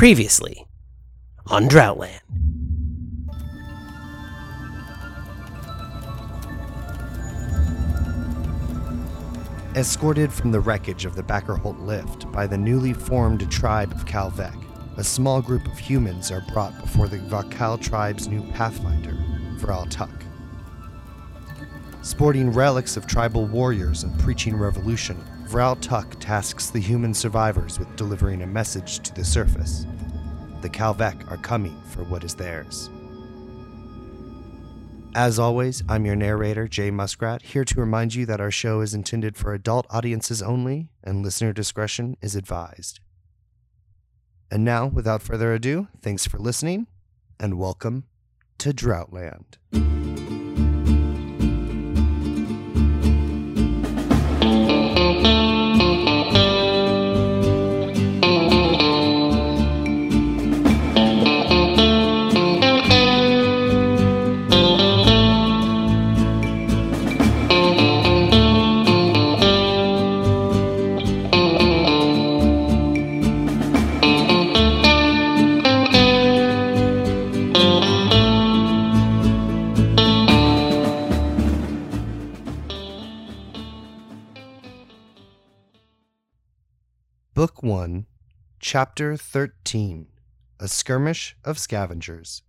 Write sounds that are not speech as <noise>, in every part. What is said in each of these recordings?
Previously on Droughtland. Escorted from the wreckage of the Backerholt lift by the newly formed tribe of Kalvek, a small group of humans are brought before the Vakal tribe's new pathfinder, Vral Tuk. Sporting relics of tribal warriors and preaching revolution, Vral Tuk tasks the human survivors with delivering a message to the surface. The Kalvek are coming for what is theirs. As always, I'm your narrator, Jay Muskrat, here to remind you that our show is intended for adult audiences only and listener discretion is advised. And now, without further ado, thanks for listening and welcome to Droughtland. Chapter 13 A Skirmish of Scavengers.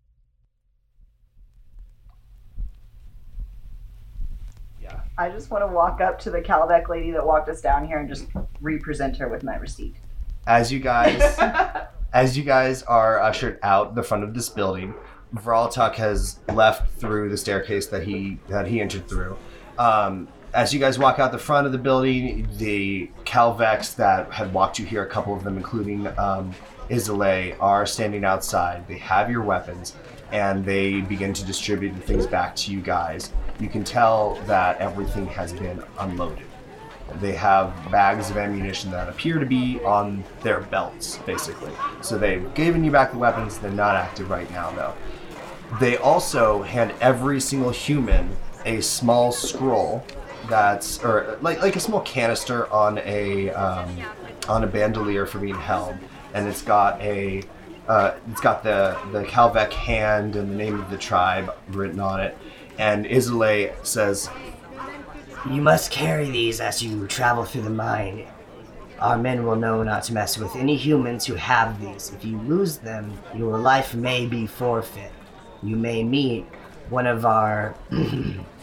I just want to walk up to the Calvec lady that walked us down here and just represent her with my receipt. as you guys <laughs> as you guys are ushered out the front of this building Vral Tuk has left through the staircase that he that he entered through um, as you guys walk out the front of the building the Calvex that had walked you here a couple of them including um, are standing outside they have your weapons and they begin to distribute the things back to you guys you can tell that everything has been unloaded they have bags of ammunition that appear to be on their belts, basically. So they've given you back the weapons. They're not active right now, though. They also hand every single human a small scroll that's, or like like a small canister on a um, on a bandolier for being held, and it's got a uh, it's got the the Calvec hand and the name of the tribe written on it. And Isolé says, You must carry these as you travel through the mine. Our men will know not to mess with any humans who have these. If you lose them, your life may be forfeit. You may meet one of our <clears throat>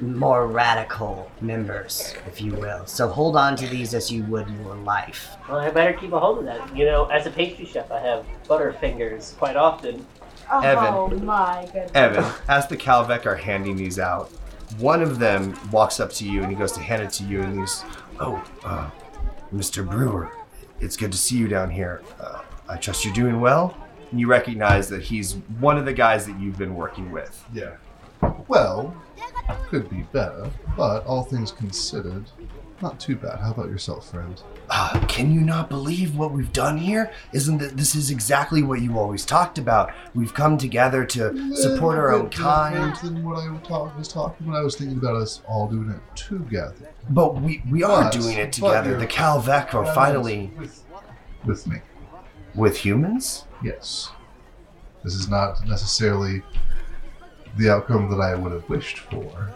more radical members, if you will. So hold on to these as you would your life. Well, I better keep a hold of that. You know, as a pastry chef, I have butterfingers quite often. Oh Evan. my goodness. Evan, as the Calvec are handing these out, one of them walks up to you and he goes to hand it to you and he's, oh, uh, Mr. Brewer, it's good to see you down here. Uh, I trust you're doing well. And you recognize that he's one of the guys that you've been working with. Yeah. Well, could be better, but all things considered, not too bad. How about yourself, friend? Uh, can you not believe what we've done here? Isn't that this is exactly what you always talked about? We've come together to support our own kind. Than what I was talk- was talking when I was thinking about us all doing it together. But we, we are But- doing it together. The Calvec are finally with, with me. with humans. Yes. This is not necessarily the outcome that I would have wished for,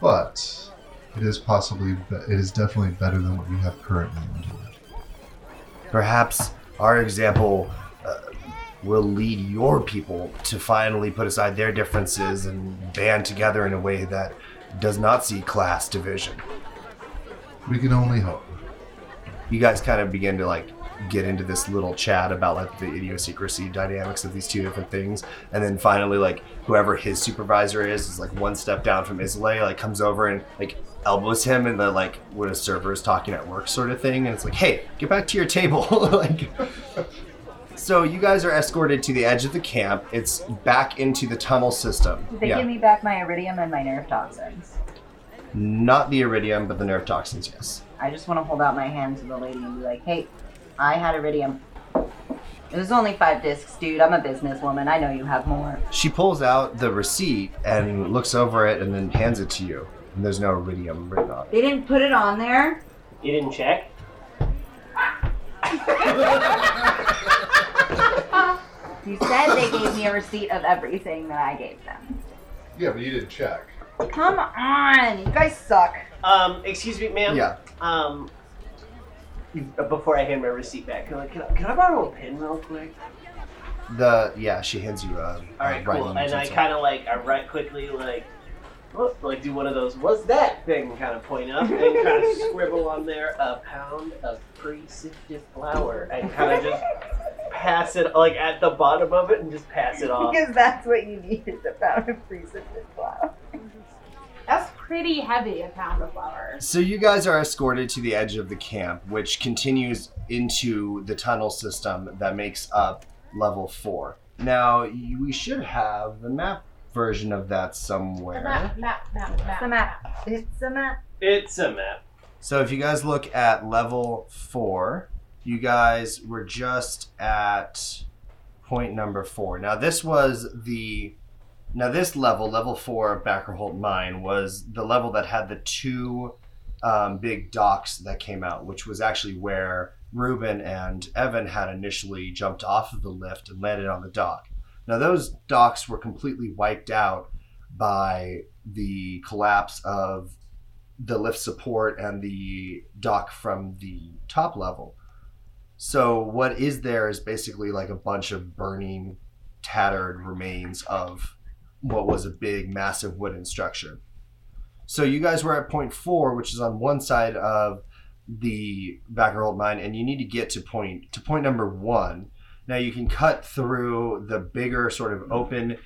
but it is possibly be- it is definitely better than what we have currently. Perhaps our example uh, will lead your people to finally put aside their differences and band together in a way that does not see class division. We can only hope. You guys kind of begin to like get into this little chat about like the idiosyncrasy dynamics of these two different things, and then finally like whoever his supervisor is is like one step down from Isolé, like comes over and like elbows him in the like when a server is talking at work sort of thing, and it's like, hey, get back to your table, <laughs> like. So you guys are escorted to the edge of the camp. It's back into the tunnel system. Did they give me back my iridium and my nerve toxins? Not the iridium, but the nerve toxins, yes. I just want to hold out my hand to the lady and be like, hey, I had iridium. It was only five discs, dude. I'm a businesswoman. I know you have more. She pulls out the receipt and looks over it and then hands it to you. And there's no iridium written on it. They didn't put it on there. You didn't check? <laughs> You said they gave me a receipt of everything that I gave them. Yeah, but you didn't check. Come on, you guys suck. Um, excuse me, ma'am. Yeah. Um, before I hand my receipt back, can I, can I, can I borrow a pen real quick? The yeah, she hands you a. All right, a cool. And I kind of like I write quickly, like, whoop, like do one of those "What's that?" thing, kind of point up and kind of <laughs> scribble on there a pound of pre-sifted flour, and kind of just pass it like at the bottom of it and just pass it off. Because that's what you need is a pound of pre-sifted flour. That's pretty heavy, a pound of flour. So you guys are escorted to the edge of the camp, which continues into the tunnel system that makes up level four. Now you, we should have the map version of that somewhere. Map, map, map, map. It's a map. It's a map. It's a map. So if you guys look at level four, you guys were just at point number four. Now this was the now this level, level four of Backerholt Mine, was the level that had the two um, big docks that came out, which was actually where Ruben and Evan had initially jumped off of the lift and landed on the dock. Now those docks were completely wiped out by the collapse of the lift support and the dock from the top level. So what is there is basically like a bunch of burning, tattered remains of what was a big, massive wooden structure. So you guys were at point four, which is on one side of the Backerholt mine, and you need to get to point to point number one. Now you can cut through the bigger sort of open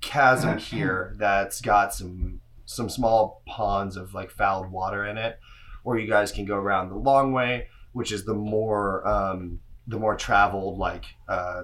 chasm <laughs> here that's got some some small ponds of like fouled water in it, or you guys can go around the long way, which is the more um, the more traveled, like uh,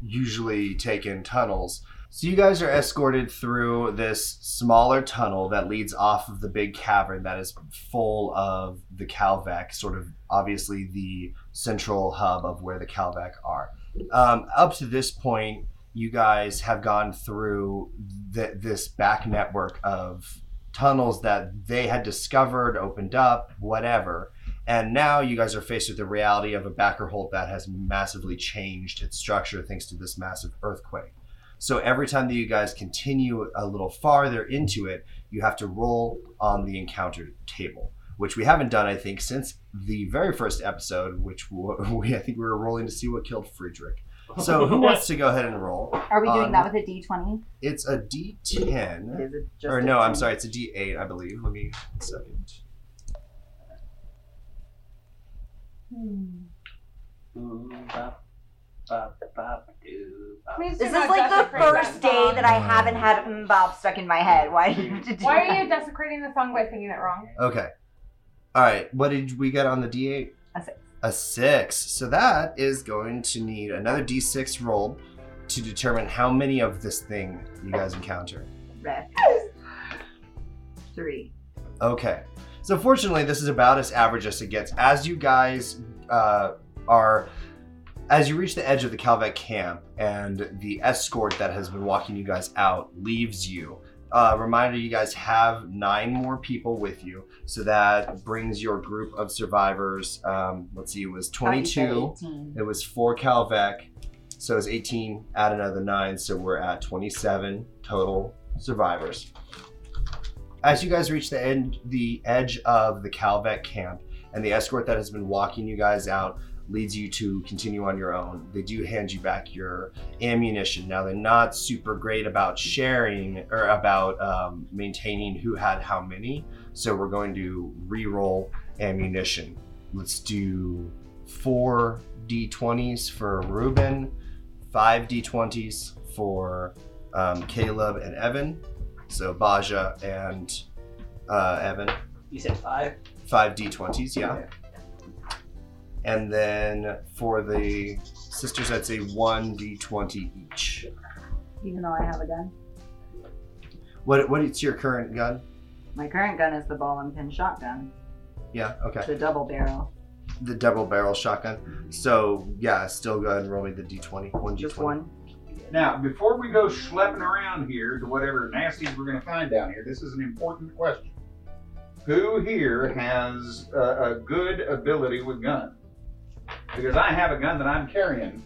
usually taken tunnels. So you guys are escorted through this smaller tunnel that leads off of the big cavern that is full of the Calvec, sort of obviously the central hub of where the Calvec are. Um, up to this point, you guys have gone through th- this back network of tunnels that they had discovered, opened up, whatever. And now you guys are faced with the reality of a Backerholt that has massively changed its structure thanks to this massive earthquake. So every time that you guys continue a little farther into it, you have to roll on the encounter table, which we haven't done, I think, since the very first episode, which <laughs> we I think we were rolling to see what killed Friedrich. So who <laughs> wants to go ahead and roll? Are we doing Um, that with a D20? It's a D10. It Or no, I'm sorry, it's a D8, I believe. Let me one second. Please do This is not like the desecrate first that day song. that I haven't had mm, Bob stuck in my head. Why do you have to do Why that? are you desecrating the song by singing it wrong? Okay. All right. What did we get on the D8? A six. A six. So that is going to need another D6 roll to determine how many of this thing you guys encounter. Red. Three. Okay. So fortunately, this is about as average as it gets. As you guys uh, are, as you reach the edge of the Calvec camp, and the escort that has been walking you guys out leaves you. Uh, reminder: you guys have nine more people with you, so that brings your group of survivors. Um, let's see, it was Thought you said twenty-two. It was four Calvec, so it's 18. Add another nine, so we're at 27 total survivors. As you guys reach the end, the edge of the Calvec camp, and the escort that has been walking you guys out leads you to continue on your own. They do hand you back your ammunition. Now they're not super great about sharing or about um, maintaining who had how many, so we're going to re-roll ammunition. Let's do four d20s for Ruben, five d20s for um, Caleb and Evan. So Baja and uh, Evan, You said five. five d20s, yeah. And then for the sisters, I'd say one d20 each. Even though I have a gun. What what is your current gun? My current gun is the ball and pin shotgun. Yeah, okay. The double barrel. The double barrel shotgun. So yeah, still go ahead and roll me the d20. One d20. Just one. Now, before we go schlepping around here to whatever nasties we're going to find down here, this is an important question. Who here has a, a good ability with guns? Because I have a gun that I'm carrying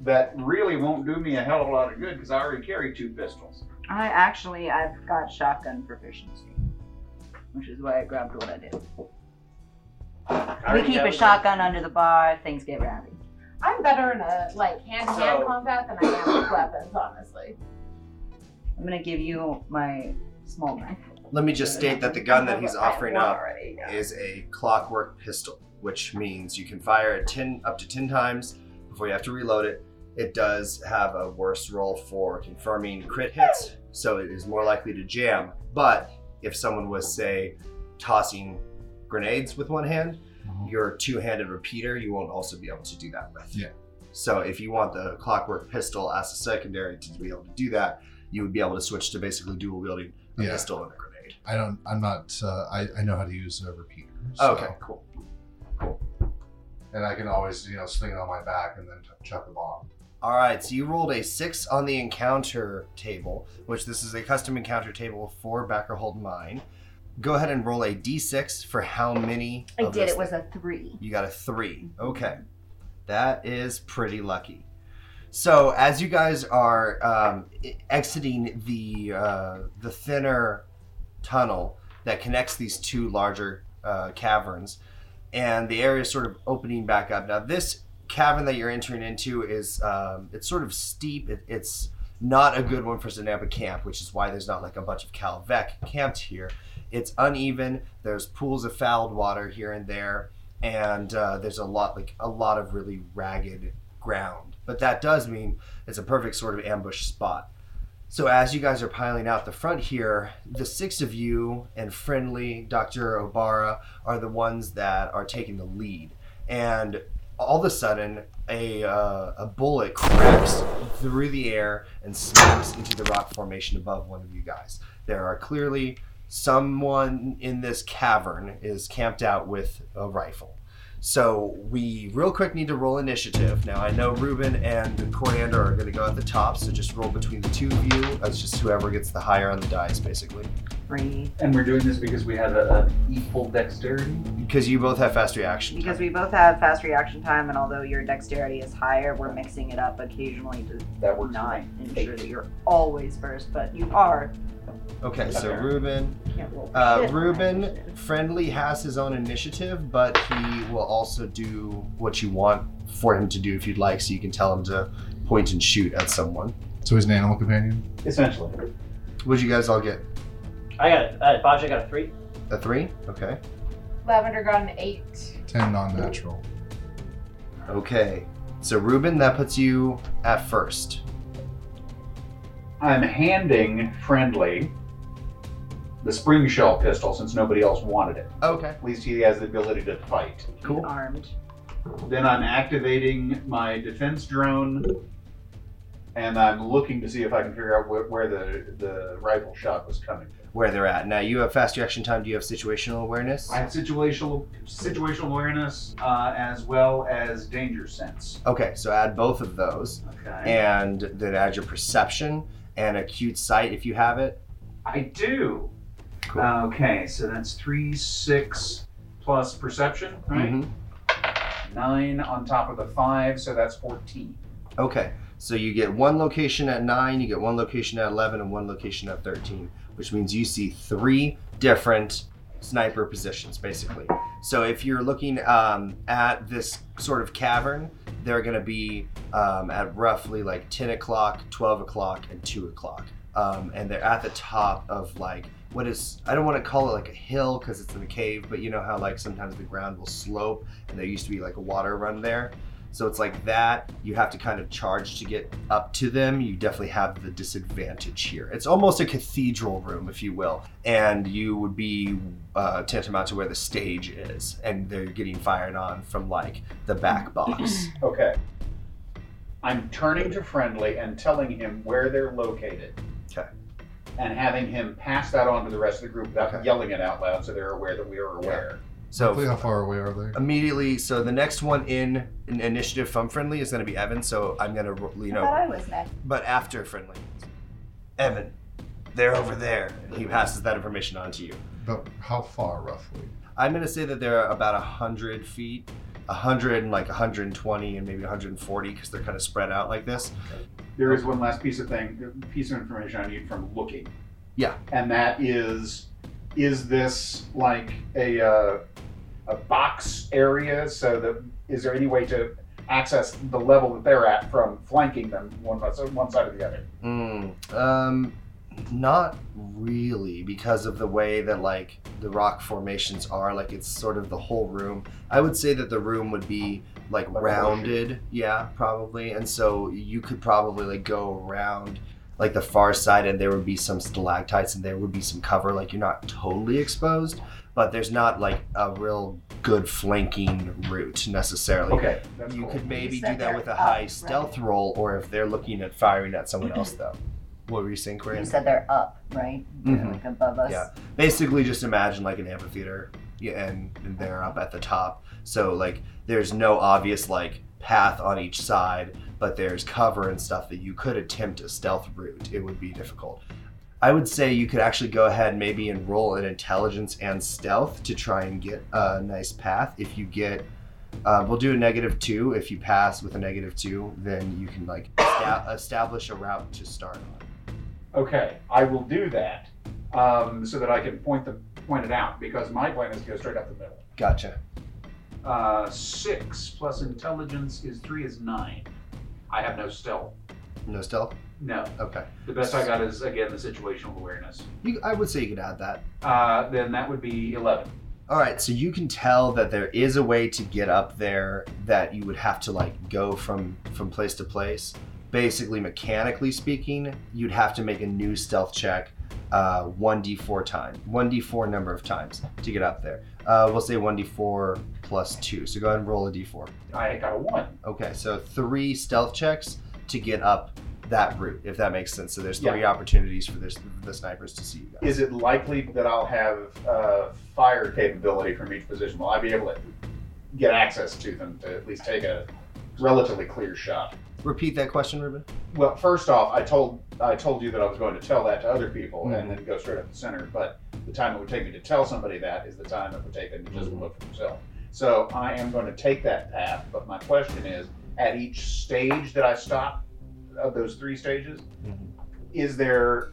that really won't do me a hell of a lot of good because I already carry two pistols. I actually, I've got shotgun proficiency, which is why I grabbed what I did. We keep a shotgun under the bar. Things get rowdy. I'm better in a like hand-to-hand So- combat than I am with weapons, honestly. I'm gonna give you my small knife. Let me just state that the gun that he's offering up is a clockwork pistol, which means you can fire it 10 up to 10 times before you have to reload it. It does have a worse roll for confirming crit hits, so it is more likely to jam. But if someone was, say, tossing grenades with one hand, Mhm. your two-handed repeater, you won't also be able to do that with. Yeah. So if you want the clockwork pistol as a secondary to be able to do that, you would be able to switch to basically dual wielding a Yeah. pistol and a grenade. I don't. I'm not. Uh, I I know how to use a repeater. so- Okay, cool. Cool. And I can always you know sling it on my back and then t- chuck a bomb. All right, so you rolled a six on the encounter table, which this is a custom encounter table for Backerholt Mine. Go ahead and roll a d6 for how many. I did. this It was thing. a three. You got a three. Okay. That is pretty lucky. So as you guys are um, exiting the uh, the thinner tunnel that connects these two larger uh, caverns, and the area is sort of opening back up. Now this cavern that you're entering into is um, it's sort of steep. It, it's not a good one for Zanapa camp, which is why there's not like a bunch of Calvec camped here. It's uneven. There's pools of fouled water here and there and uh, there's a lot like a lot of really ragged ground but that does mean it's a perfect sort of ambush spot so as you guys are piling out the front here the six of you and friendly dr obara are the ones that are taking the lead. And all of a sudden a, uh, a bullet cracks through the air and smacks into the rock formation above one of you guys. There are clearly someone in this cavern is camped out with a rifle so we real quick need to roll initiative. Now I know Ruben and Coriander are going to go at the top, so just roll between the two of you. That's just whoever gets the higher on the dice, basically. Three. And we're doing this because we have a, a equal dexterity. Because you both have fast reaction. Because time. we both have fast reaction time, and although your dexterity is higher, we're mixing it up occasionally to That works. not ensure that you're always first, but you are. Okay, so Okay. Ruben, Can't roll uh, Ruben, friendly has his own initiative, but he will also do what you want for him to do if you'd like. So you can tell him to point and shoot at someone. So he's an animal companion. Essentially. What'd you guys all get? I got it. Uh, Baja got a three. A three? Okay. Lavender got an eight. Ten non-natural. Okay. So Ruben, that puts you at first. I'm handing friendly the spring shell pistol since nobody else wanted it. Okay. At least he has the ability to fight. Cool. Armed. Then I'm activating my defense drone, and I'm looking to see if I can figure out where, where the the rifle shot was coming from. where they're at. Now you have fast reaction time. Do you have situational awareness? I have situational situational awareness uh, as well as danger sense. Okay, so add both of those, Okay. and then add your perception and acute sight if you have it. I do. Cool. Okay, so that's three, six plus perception, right? Mhm. Nine on top of the five, so that's fourteen. Okay, so you get one location at nine, you get one location at eleven, and one location at thirteen, which means you see three different sniper positions, basically. So if you're looking um, at this sort of cavern, they're going to be um, at roughly like 10 o'clock, 12 o'clock, and 2 o'clock. Um, and they're at the top of like what is I don't want to call it like a hill because it's in a cave, but you know how like sometimes the ground will slope and there used to be like a water run there. So it's like that. You have to kind of charge to get up to them. You definitely have the disadvantage here. It's almost a cathedral room, if you will, and you would be uh, tantamount to where the stage is, and they're getting fired on from like the back <clears throat> box. Okay. I'm turning to friendly and telling him where they're located. Okay. And having him pass that on to the rest of the group without Okay. yelling it out loud so they're aware that we are aware. Roughly So how far away are they? immediately, so the next one in, in initiative from friendly is going to be Evan. So I'm going to, you I thought I know, was next. but after friendly, Evan, they're over there. And He passes that information on to you. But how far roughly? I'm going to say that they're about a hundred feet a 100 and like 120 and maybe 140 because they're kind of spread out like this. There is one last piece of thing, piece of information I need from looking. Yeah. And that is, is this like a uh, a box area? So that is there any way to access the level that they're at from flanking them one one side or the other? Mm, um, not really because of the way that like the rock formations are. Like it's sort of the whole room. I would say that the room would be like Like rounded, yeah, probably. And so you could probably like go around like the far side, and there would be some stalactites, and there would be some cover. Like you're not totally exposed, but there's not like a real good flanking route necessarily. Okay, that's You cool. could maybe You do that with a up, high right? stealth roll, or if they're looking at firing at someone else, though. What were you saying, You said they're up, right? They're Mhm. like above us. Yeah. Basically, just imagine like an amphitheater, yeah, and, and they're up at the top. So like, there's no obvious like path on each side, but there's cover and stuff that you could attempt a stealth route. It would be difficult. I would say you could actually go ahead maybe and roll an intelligence and stealth to try and get a nice path. If you get, uh, we'll do a negative two. If you pass with a negative two, then you can like esta- <coughs> establish a route to start on. Okay, I will do that um, so that I can point the point it out because my plan is to go straight up the middle. Gotcha. Uh, six plus intelligence is three is nine. I have no stealth. No stealth. No, Okay. the best I got is again the situational awareness. You, I would say you could add that. Uh, then that would be eleven. All right, so you can tell that there is a way to get up there that you would have to like go from from place to place. Basically, mechanically speaking, you'd have to make a new stealth check, uh, one d4 time, one d4 number of times to get up there. Uh, we'll say one d4 plus two. So go ahead and roll a d4. I got a one. Okay, so three stealth checks to get up that route, if that makes sense. So there's three Yeah. opportunities for this, the snipers to see you guys. Is it likely that I'll have uh, fire capability from each position? Will I be able to get access to them to at least take a relatively clear shot? Repeat that question, Ruben. Well, first off, I told I told you that I was going to tell that to other people Mhm. and then go straight up the center. But the time it would take me to tell somebody that is the time it would take them to just Mhm. look for themselves. So I am going to take that path. But my question is, at each stage that I stop of those three stages, Mhm. is there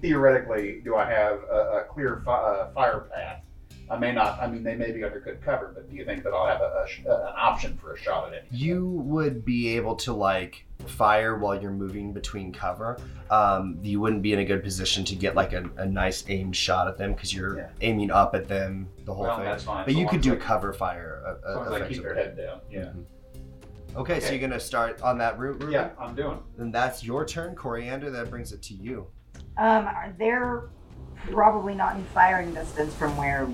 theoretically do I have a, a clear fi- uh, fire path? I may not. I mean, they may be under good cover, but do you think that I'll have a, a an option for a shot at it? you would be able to like fire while you're moving between cover. Um, you wouldn't be in a good position to get like a, a nice aimed shot at them because you're Yeah. aiming up at them the whole Well, thing. that's fine. But so you could do I- cover fire. Uh, As long as I keep their effectively. head down. Yeah. Okay, so you're gonna start on that route. Ruben? Yeah, I'm doing. Then that's your turn, Coriander. That brings it to you. Um, they're probably not in firing distance from where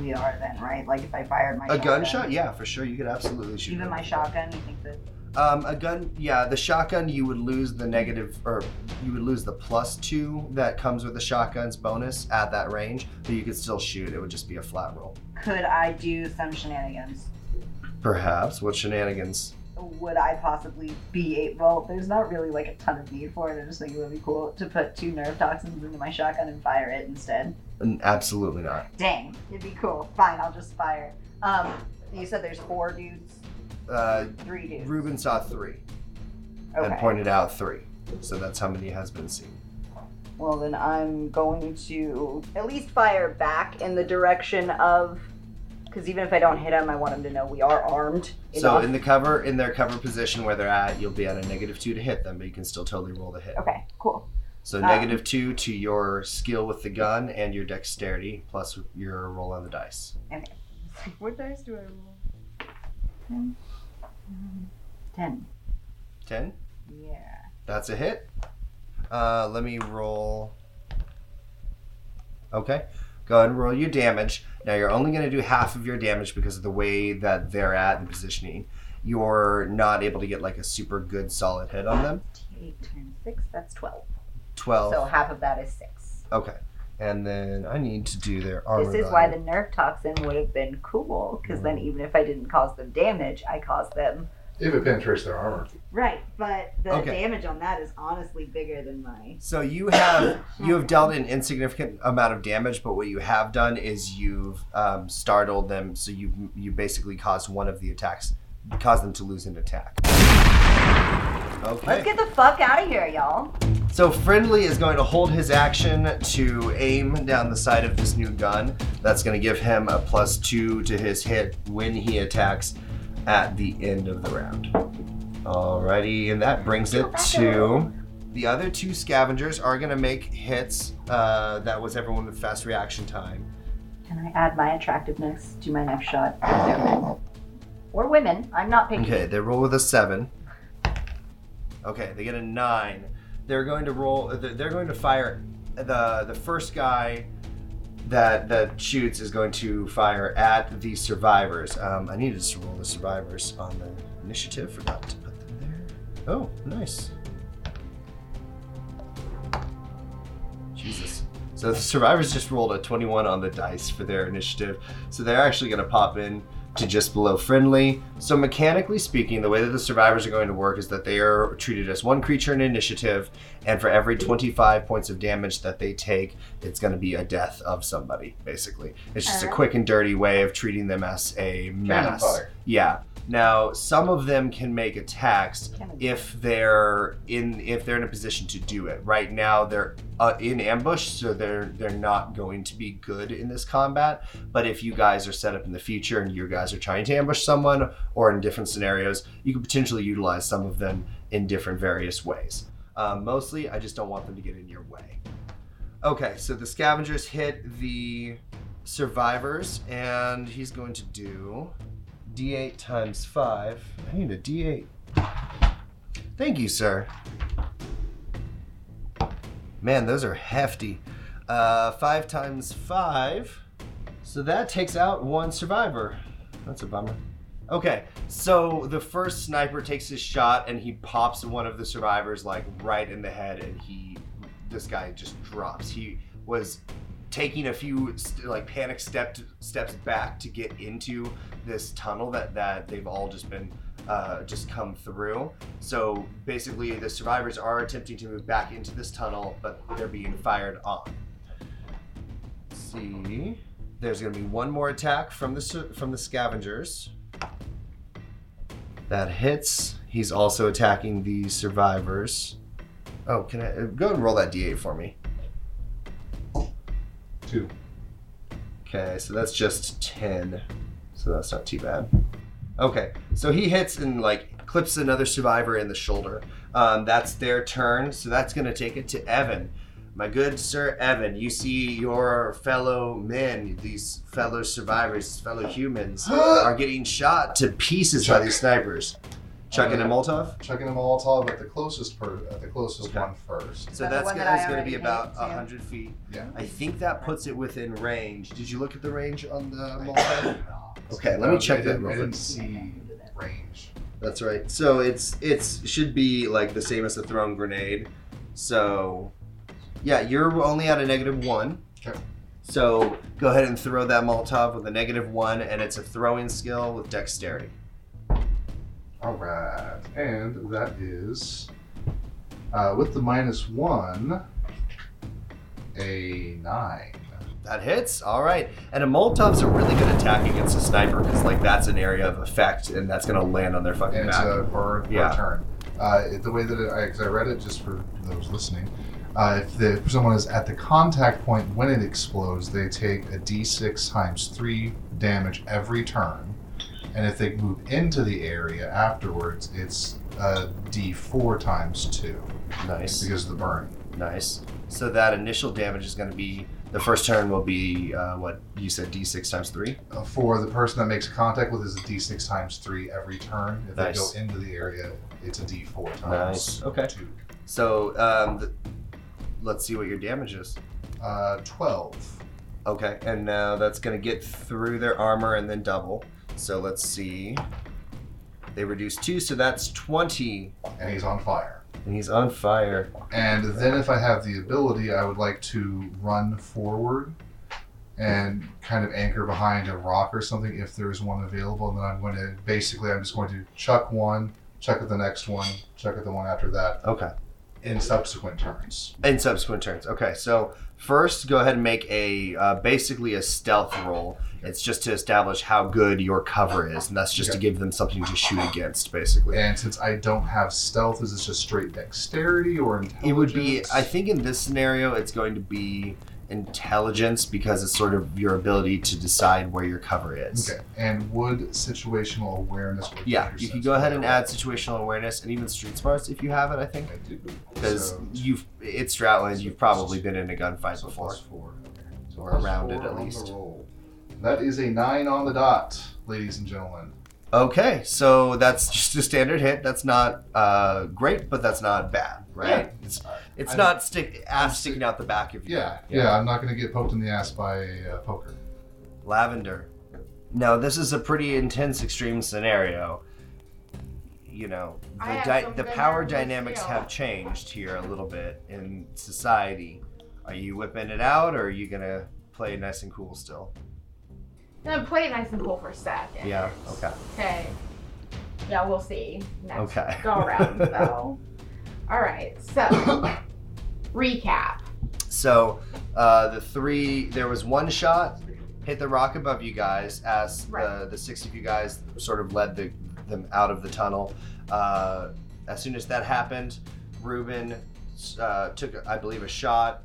we are then, right? Like if I fired my A shotgun. gunshot? Yeah, for sure. You could absolutely shoot. Even it. my shotgun, you think that Um, a gun, yeah, the shotgun you would lose the negative, or you would lose the plus two that comes with the shotgun's bonus at that range, but you could still shoot. It would just be a flat roll. could I do some shenanigans? Perhaps. What shenanigans? Would I possibly be eight volt? there's not really like a ton of need for it. I just think it would be cool to put two nerve toxins into my shotgun and fire it instead. N- Absolutely not. Dang, it'd be cool. Fine, I'll just fire. Um, you said there's four dudes, Uh, three dudes. Ruben saw three and pointed out three. So that's how many has been seen. Well, then I'm going to at least fire back in the direction of. Because even if I don't hit him, I want him to know we are armed. So enough. in the cover, in their cover position where they're at, you'll be at a negative two to hit them, but you can still totally roll the hit. Okay, cool. So Um, negative two to your skill with the gun and your dexterity, plus your roll on the dice. Okay. <laughs> What dice do I roll? Um, Ten. Ten. Yeah. That's a hit. Uh, let me roll. Okay. Go ahead and roll your damage. Now you're only going to do half of your damage because of the way that they're at and positioning. You're not able to get like a super good solid hit on them. Eight times six, that's twelve. 12. So half of that is six. Okay. And then I need to do their armor. This is why the nerve toxin would have been cool, because then even if I didn't cause them damage, I caused them If it penetrates their armor. Right, but the Okay. damage on that is honestly bigger than my. <coughs> So you have <coughs> you have dealt an insignificant amount of damage, but what you have done is you've um, startled them. So you you basically caused one of the attacks, caused them to lose an attack. Let's get the fuck out of here, y'all. So friendly is going to hold his action to aim down the side of this new gun. That's going to give him a plus two to his hit when he attacks at the end of the round. Alrighty, and that brings it to the other two scavengers are going to make hits. Uh, that was everyone with fast reaction time. Can I add my attractiveness to my next shot? Or women. I'm not picking. Okay, they roll with a seven. Okay, they get a nine. They're going to roll. They're they're going to fire. the The first guy that that shoots is going to fire at the survivors. Um, I needed to roll the survivors on the initiative. Forgot to put them there. Oh, nice. Jesus. So the survivors just rolled a 21 on the dice for their initiative. So they're actually going to pop in to just below friendly. So mechanically speaking, the way that the survivors are going to work is that they are treated as one creature in initiative, and for every 25 points of damage that they take, it's going to be a death of somebody. Basically, it's just a uh-huh. quick and dirty way of treating them as a mass. fire. Yeah. Now, some of them can make attacks if they're in if they're in a position to do it. Right now, they're uh, in ambush, so they're they're not going to be good in this combat. But if you guys are set up in the future and you guys are trying to ambush someone or in different scenarios, you could potentially utilize some of them in different various ways. Um, mostly, I just don't want them to get in your way. Okay, so the scavengers hit the survivors, and he's going to do d8 times 5. I need a d8. Thank you, sir. Man, those are hefty. Uh, 5 times 5. So that takes out one survivor. That's a bummer. Okay, so the first sniper takes his shot and he pops one of the survivors like right in the head, and he, this guy just drops. He was taking a few st- like panic step steps back to get into this tunnel that that they've all just been uh, just come through. So basically, the survivors are attempting to move back into this tunnel, but they're being fired on. Let's see, there's going to be one more attack from the from the scavengers. That hits. He's also attacking the survivors. Oh, can I uh, go and roll that d8 for me? Two. Okay, so that's just 10. So that's not too bad. Okay, so he hits and like clips another survivor in the shoulder. Um, that's their turn, so that's going to take it to Evan. My good Sir Evan, you see your fellow men, these fellow survivors, fellow humans, <gasps> are getting shot to pieces by these snipers. Chucking a uh, Molotov? Chucking a Molotov at the closest per, at the closest Okay. one first. So that that's gonna, that gonna be about too? 100 feet. Yeah. I think that puts it within range. Did you look at the range on the Molotov? Okay, let me No, check I that didn't, real I didn't see range. That's right. So it's it's should be like the same as a thrown grenade. So yeah, you're only at a negative one. Okay. So go ahead and throw that Molotov with a negative one, and it's a throwing skill with dexterity. All right, and that is uh, with the minus one, a nine. That hits. All right. And a Molotov's a really good attack against a sniper because like that's an area of effect, and that's gonna land on their fucking and it's a burn Yeah. turn. Uh, it- the way that it, I, 'cause I read it just for those listening, uh, if, the, if someone is at the contact point when it explodes, they take a d6 times three damage every turn, and if they move into the area afterwards, it's a d4 times two nice. because of the burn. Nice. So that initial damage is going to be the first turn will be uh, what you said d6 times three. Uh, for the person that makes contact with is a d6 times three every turn. If Nice. they go into the area, it's a d4 times Nice. Okay. two. So um, th- let's see what your damage is. Uh, 12. Okay, and now that's going to get through their armor and then double. So let's see. They reduce two, so that's twenty, And he's on fire. and he's on fire. And then, if I have the ability, I would like to run forward and kind of anchor behind a rock or something if there's one available. And then I'm going to basically, I'm just going to chuck one, chuck at the next one, chuck at the one after that Okay. in subsequent turns. In subsequent turns. Okay, so first go ahead and make a uh, basically a stealth roll. It's just to establish how good your cover is, and that's just to Okay. give them something to shoot against, basically. And since I don't have stealth, is this just straight dexterity or intelligence? It would be, I think, in this scenario, it's going to be intelligence because it's sort of your ability to decide where your cover is. Okay. And would situational awareness work? Yeah, you can go ahead and add situational awareness and even street smarts if you have it. I think I do. because So- you've it's Droughtland. You've probably been in a gunfight so before, four. Okay. So or around it at least. That is a nine on the dot, ladies and gentlemen. Okay, so that's just a standard hit. That's not uh, great, but that's not bad, right? It's it's I- not stick ass sticking out the back of you. Yeah, yeah. I'm not going to get poked in the ass by a uh, poker. Lavender. Now this is a pretty intense extreme scenario. You know, the di- the power dynamics feel. have changed here a little bit in society. Are you whipping it out, or are you gonna play nice and cool still? Now play it nice and cool for a second. Yeah. Okay. Okay. Yeah, we'll see. Next Okay. <laughs> Go around though. All right. So <coughs> recap. So, uh, the three, there was one shot, hit the rock above you guys as the, Right. the six of you guys sort of led the, them out of the tunnel. Uh, as soon as that happened, Ruben uh, took, I believe, a shot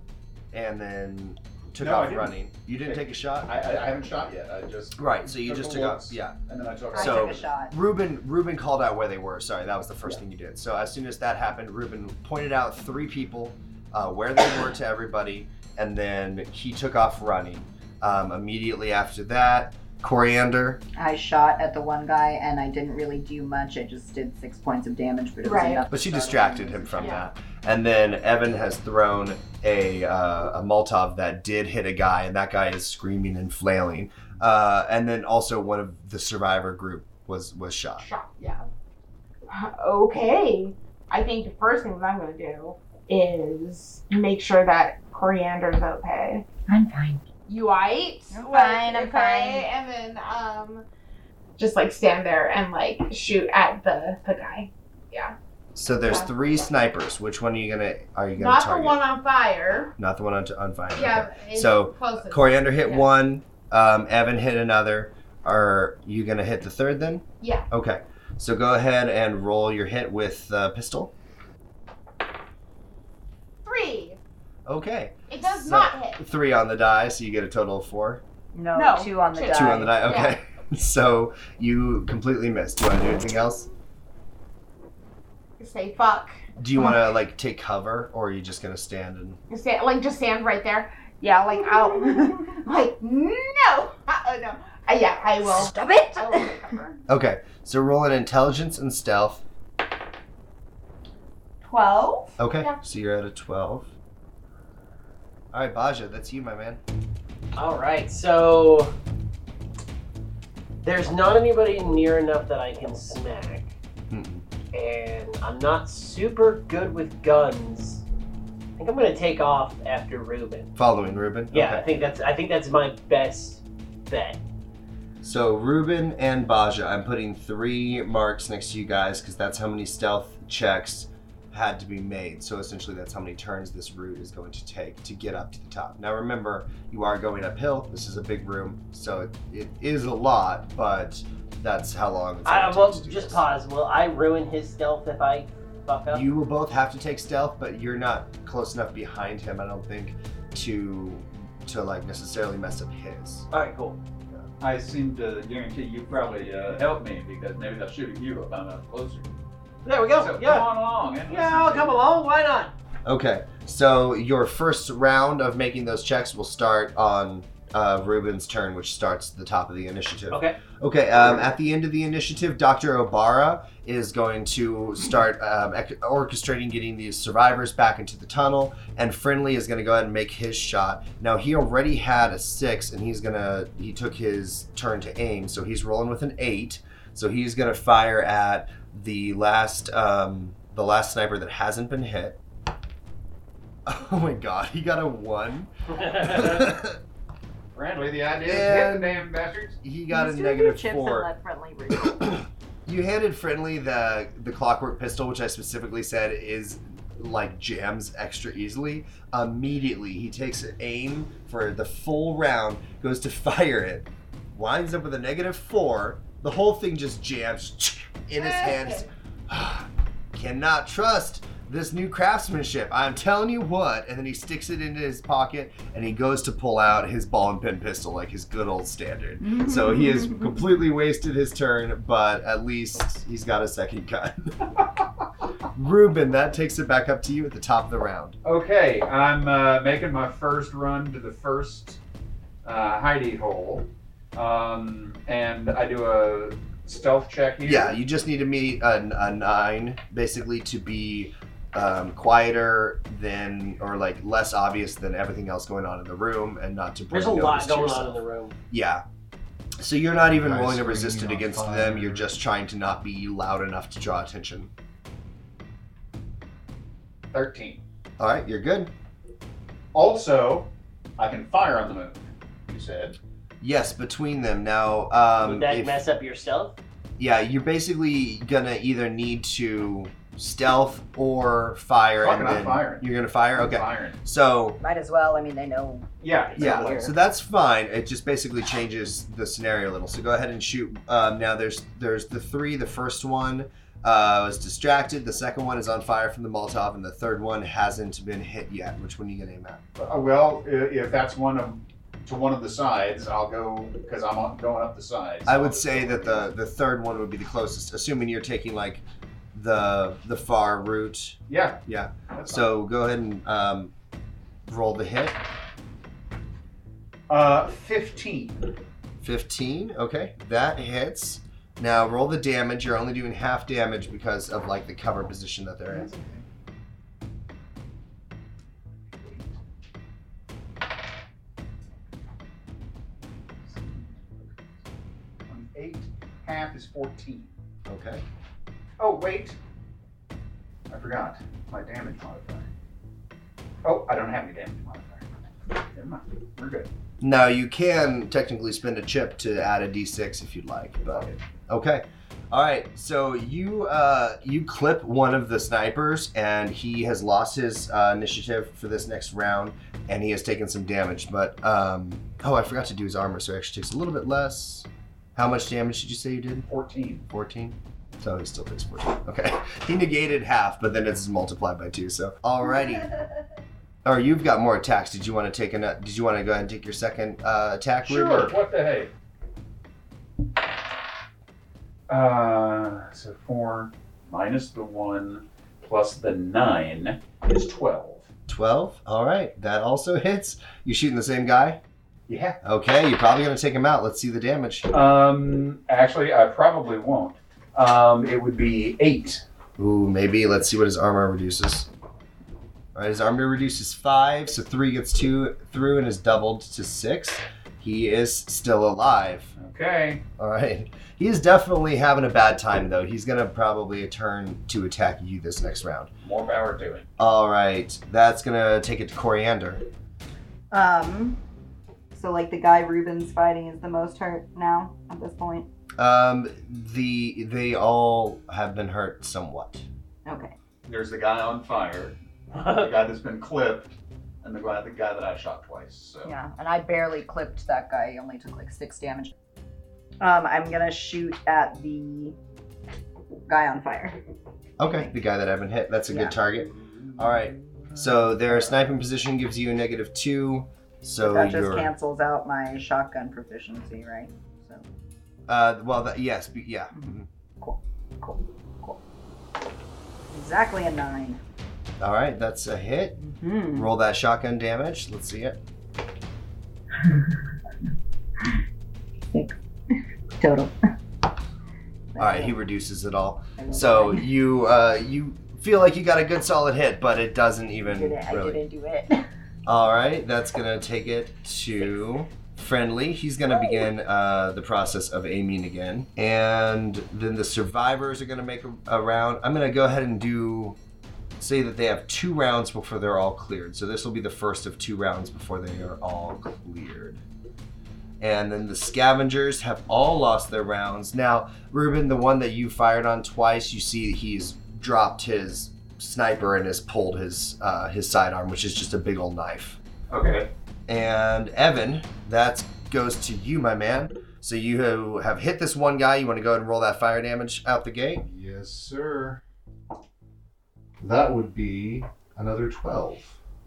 and then took No, off running. You didn't Okay. take a shot? I, I, I haven't shot yet. I just Right, so you just took off. Yeah. and then I took. I So- took a shot. Ruben Ruben called out where they were. Sorry, that was the first thing you did. So as soon as that happened, Ruben pointed out three people, uh, where they were to everybody, and then he took off running. Um, immediately after that, Coriander. I shot at the one guy and I didn't really do much. I just did six points of damage, but it was Right. enough. But she to start distracted him. him from Yeah. that. And then Evan has thrown a, uh, a Molotov that did hit a guy, and that guy is screaming and flailing. Uh, and then also one of the survivor group was was shot. Shot. Yeah. Okay. I think the first thing that I'm gonna do is make sure that Coriander's okay. I'm fine. You alright? I'm Like, fine, I'm fine. And then um, just like stand there and like shoot at the the guy. Yeah. So there's Yeah. three snipers. Which one are you gonna are you gonna Not target? the one on fire. Not the one on, on fire. Yeah. okay. So, closest. Coriander hit Yeah. one. Um, Evan hit another. Are you gonna hit the third then? Yeah. Okay. So go ahead and roll your hit with uh, pistol. Three. Okay. It does So- not hit. Three on the die, so you get a total of four. No, No, two on the two. die. Two on the die. Okay. <laughs> So you completely missed. Do you want to do anything else? Say fuck. Do you want to like take cover, or are you just gonna stand and? Stand, like just stand right there. Yeah, like I'll <laughs> <laughs> like no. Uh, no. Uh, yeah, I will. Stop it! I will take cover. Okay. So roll an intelligence and stealth. Twelve. Okay. Yeah. So you're at a twelve. All right, Baja, that's you, my man. All right, so there's not anybody near enough that I can smack, Mm-mm. and I'm not super good with guns. I think I'm gonna take off after Ruben. Following Ruben. Yeah, Okay. I think that's I think that's my best bet. So Ruben and Baja, I'm putting three marks next to you guys because that's how many stealth checks had to be made. So essentially, that's how many turns this route is going to take to get up to the top. Now remember, you are going uphill. This is a big room, so it, it is a lot, but that's how long it's going I to will take to just this. pause. Will I ruin his stealth if I fuck up? You will both have to take stealth, but you're not close enough behind him, I don't think, to to like necessarily mess up his. All right, cool. I seem to guarantee you probably uh, help me because maybe they'll shoot at you if I'm up closer. There we go. So yeah. come on along and Yeah, I'll come along. Why not? Okay, so your first round of making those checks will start on uh, Ruben's turn, which starts at the top of the initiative. Okay. Okay, um, at the end of the initiative, Dr. Obara is going to start um, ec- orchestrating getting these survivors back into the tunnel, and Friendly is going to go ahead and make his shot. Now, he already had a six, and he's going to, he took his turn to aim, so he's rolling with an eight. So he's going to fire at the last, um, the last sniper that hasn't been hit. <laughs> Oh my god, he got a one. <laughs> Friendly, the idea is hit the damn bastards. He got a Use negative chips four. And let friendly <coughs> read. You handed Friendly the the clockwork pistol, which I specifically said is like jams extra easily. Immediately, he takes an aim for the full round, goes to <laughs> fire it, winds up with a negative four. The whole thing just jams in his hands. <sighs> Cannot trust this new craftsmanship. I'm telling you what. And then he sticks it into his pocket and he goes to pull out his ball and pin pistol, like his good old standard. So he has <laughs> completely wasted his turn, but at least he's got a second gun. <laughs> Ruben, that takes it back up to you at the top of the round. Okay, I'm uh, making my first run to the first uh, hidey hole, um, and I do a stealth check here. Yeah, you just need to meet a, a nine, basically, to be um, quieter than, or like less obvious than everything else going on in the room, and not to bring There's a notice lot to going yourself. on in the room. Yeah. So you're not even Guys willing to resist it on against fire. them. You're just trying to not be loud enough to draw attention. Thirteen. All right, you're good. Also, I can fire on the moon. You said. Yes, between them now. Um, Would that if- mess up your stealth? yeah, you're basically gonna either need to stealth or fire, Fucking, and then firing. you're gonna fire. I'm Okay, firing. so Might as well. I mean, they know. Yeah. it's yeah, over so that's fine. It just basically changes the scenario a little. So go ahead and shoot. Um, now there's there's the three. The first one uh, was distracted. The second one is on fire from the Molotov, and the third one hasn't been hit yet. Which one are you gonna aim at? Uh, well, if that's one of to one of the sides, I'll go because I'm going up the sides. I would say that the the third one would be the closest, assuming you're taking like the the far route. yeah. Yeah. So go ahead and um, roll the hit. uh, fifteen. 15. Okay, that hits. Now roll the damage. You're only doing half damage because of like the cover position that they're in. Half is fourteen. Okay. Oh wait, I forgot my damage modifier. Oh, I don't have any damage modifier. Never mind. We're good. Now you can technically spend a chip to add a d6 if you'd like, but okay. All right. So you uh, you clip one of the snipers, and he has lost his uh, initiative for this next round, and he has taken some damage. But um, oh, I forgot to do his armor, so he actually takes a little bit less. How much damage did you say you did? Fourteen. 14. So he still takes 14. Okay. <laughs> He negated half, but then it's multiplied by two. So alrighty. <laughs> Or you've got more attacks. Did you want to take an? Did you want to go ahead and take your second uh, attack? Sure. Ruben? What the hey? Uh, so four minus the one plus the nine is twelve. 12. All right. That also hits. You shooting the same guy? Yeah. Okay. You're probably gonna take him out. Let's see the damage. Um, actually, I probably won't. Um, it would be eight. Ooh, maybe. Let's see what his armor reduces. All right. His armor reduces five, so three gets two through and is doubled to six. He is still alive. Okay. All right. He is definitely having a bad time, though. He's going to probably turn to attack you this next round. More power to him. All right. That's going to take it to Coriander. Um, so like the guy Ruben's fighting is the most hurt now at this point. Um, the They all have been hurt somewhat. Okay. There's the guy on fire, the guy that's been clipped, and the guy the guy that I shot twice. So Yeah, and I barely clipped that guy. He only took like six damage. Um, I'm gonna shoot at the guy on fire. Okay. The guy that I've been hit. That's a Yeah. good target. All right. So their sniping position gives you a negative two. So that just you're. cancels out my shotgun proficiency, right? So Uh, well, that, yes. be- Yeah. Mhm. cool, cool, cool. Exactly a nine. All right. That's a hit. Hmm. Roll that shotgun damage. Let's see it. Total. All right. He reduces it all. So you uh, you feel like you got a good solid hit, but it doesn't I even didn't, I didn't do it. <laughs> All right, that's gonna take it to friendly. He's gonna begin uh, the process of aiming again, and then the survivors are gonna make a, a round. I'm gonna go ahead and do say that they have two rounds before they're all cleared. So this will be the first of two rounds before they are all cleared. And then the scavengers have all lost their rounds. Now, Ruben, the one that you fired on twice, you see he's dropped his sniper and has pulled his uh, his sidearm, which is just a big old knife. Okay. And Evan, that goes to you, my man. So you have hit this one guy. You want to go ahead and roll that fire damage out the gate? Yes, sir. That would be another 12.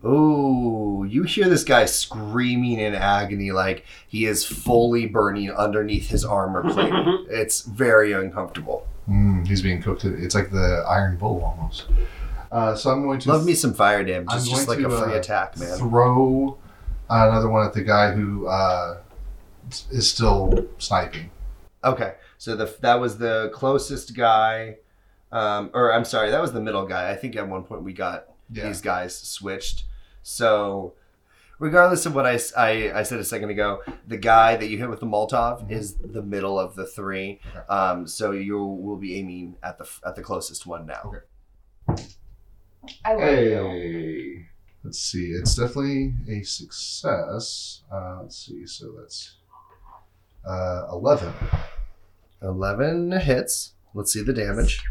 Oh, you hear this guy screaming in agony like he is fully burning underneath his armor plate. <laughs> it's very uncomfortable. Mm, he's being cooked. It's like the Iron Bull almost. Uh, so I'm going to Love me some fire damage. It's just like going a to, free uh, attack, man. throw another one at the guy who uh, is still sniping. Okay, so the that was the closest guy, um, or I'm sorry, that was the middle guy. I think at one point we got Yeah. these guys switched. So, regardless of what I I said a second ago, the guy that you hit with the Molotov is the middle of the three. Okay. Um, so you will be aiming at the at the closest one now. Okay. I love you. Hey, let's see. It's definitely a success. Uh, let's see. So that's uh, eleven. Eleven hits. Let's see the damage.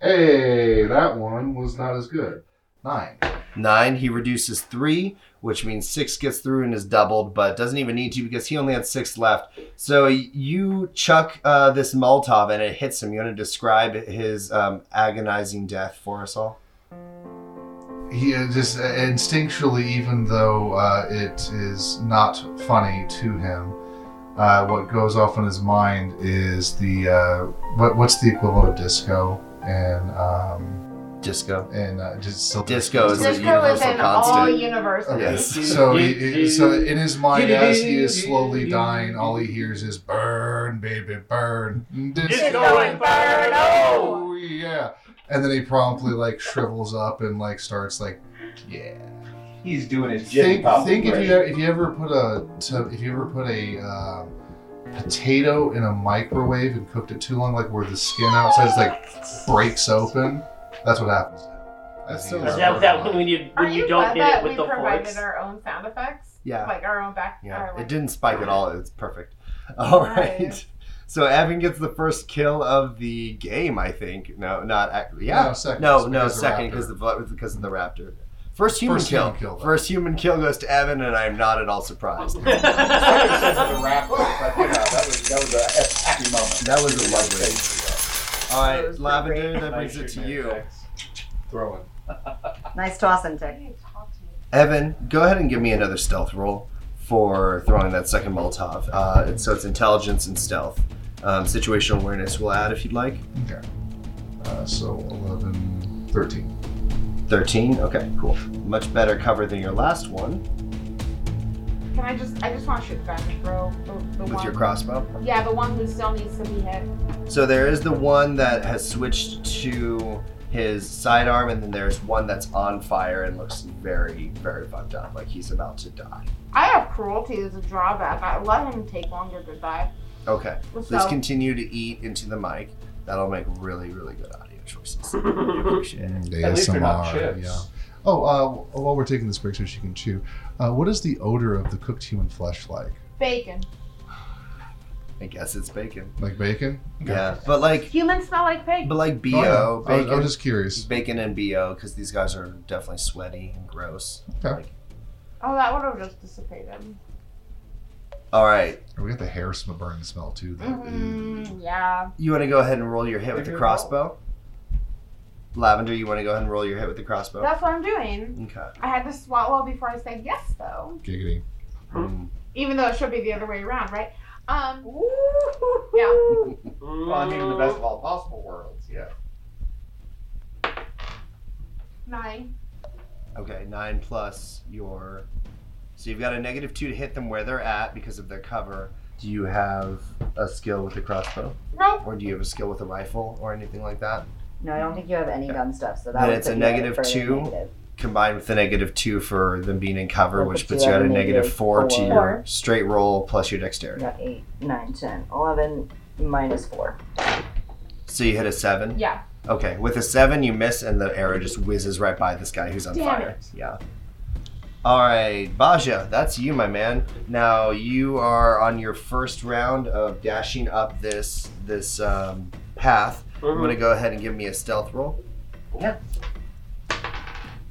Hey, that one was not as good. Nine. Nine, he reduces three, which means six gets through and is doubled, but doesn't even need to because he only had six left. So you chuck uh, this Molotov and it hits him. You want to describe his um, agonizing death for us all? He uh, just uh, instinctually, even though uh, it is not funny to him, uh, what goes off in his mind is the uh, what, what's the equivalent of disco and um, Disco. and uh, just still Disco is a Disco is universal in all constant. universities. Okay. So, he, he- so in his mind, as he is slowly dying, all he hears is "burn, baby, burn." Disco Inferno! Oh yeah, and then he promptly like shrivels up and like starts like, yeah. He's doing his Jimmy Think, Pop think if you impression. if you ever put a to, if you ever put a um, potato in a microwave and cooked it too long, like where the skin outside is like breaks open. That's what happens. As he so is Is that, that when you Are when you you don't glad hit that it with we the provided forks? our own sound effects? Yeah. Like our own back. Yeah, our, it didn't spike at all. It's perfect. <laughs> All right. Right. So Evan gets the first kill of the game, I think. No, not ac- yeah. No, second, No, no, because of the second because the because of the raptor. First human First kill. human kill. First human kill goes to Evan, and I'm not at all surprised. I said to the rapper, but you know, that was that was a happy moment. That was a lovely. All right, Those Lavender, great. that brings it to you. throwing. <laughs> Nice tossing, Tick. Evan, go ahead and give me another stealth roll for throwing that second Molotov. Uh, it's- so it's intelligence and stealth. Um, situational awareness will add if you'd like. Okay. Uh, so 11, 13. 13. Okay, cool. Much better cover than your last one Can I just? I just want to shoot the guy in the throat. The, the with one. your crossbow. Yeah, the one who still needs to be hit. So there is the one that has switched to his sidearm, and then there's one that's on fire and looks very, very fucked up, like he's about to die. I have cruelty as a drawback. I let him take longer to die. Okay, please So- continue to eat into the mic. That'll make really, really good audio choices. We <laughs> appreciate it. At least they're not chips. yeah. Oh, uh, while we're taking this break so she can chew, uh, what is the odor of the cooked human flesh like? Bacon. I guess it's bacon. Like bacon? Yeah, but like, Humans smell like pig. but like bo, Oh, yeah. I was- bacon, I was just curious. bacon and bo, because these guys are definitely sweaty and gross. Okay. Like, Oh, that would have just dissipated. all right, Oh, we got the hair sm- burning smell too. Though. Mm, yeah. you want to go ahead and roll your hit with the crossbow. Lavender, you want to go ahead and roll your hit with the crossbow. That's what I'm doing. Okay. I had to swallow before I said yes, though. Giggity. Mm. Even though it should be the other way around, right? Um. Yeah. Well, I mean, in the best of all possible worlds, yeah. Nine. Okay, nine plus your. So you've got a negative two to hit them where they're at because of their cover. Do you have a skill with the crossbow, Nope. or do you have a skill with a rifle, or anything like that? No, I don't think you have any gun stuff, so that Then it's a put you at negative further two? negative. Combined with the negative two for them being in cover, That which puts puts you you at at a a negative negative four to your straight roll plus your dexterity. got 8, nine, ten, eleven minus minus 4. So you hit a seven. Yeah. Okay, with a seven you miss, and the arrow just whizzes right by this guy who's on Damn fire. it. Yeah. All right, Baja, that's you, my man. Now you are on your first round of dashing up this this um, path. I'm Mhm. gonna go ahead and give me a stealth roll. Yeah.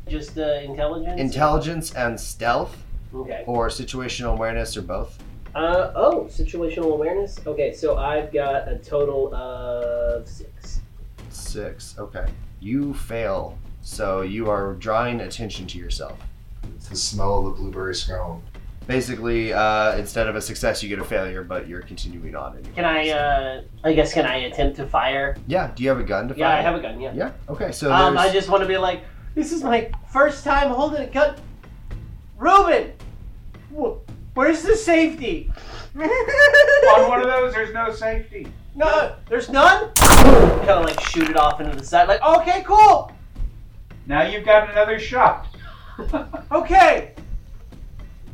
Just uh, intelligence. Intelligence and stealth, Okay. or situational awareness, or both. Uh oh, situational awareness. Okay, so I've got a total of six. Six. Okay. You fail, so you are drawing attention to yourself. It's the smell of the blueberry scone. Basically, uh, instead of a success, you get a failure, but you're continuing on. Anyway. Can I? uh I guess can I attempt to fire? Yeah. Do you have a gun to fire? Yeah, I have a gun. Yeah. Yeah. Okay. So Um. I just want to be like, this is my first time holding a gun. Ruben, where's the safety? <laughs> On one of those, there's no safety. No, there's none. kind of like shoot it off into the side. Like, okay, cool. Now you've got another shot. <laughs> Okay.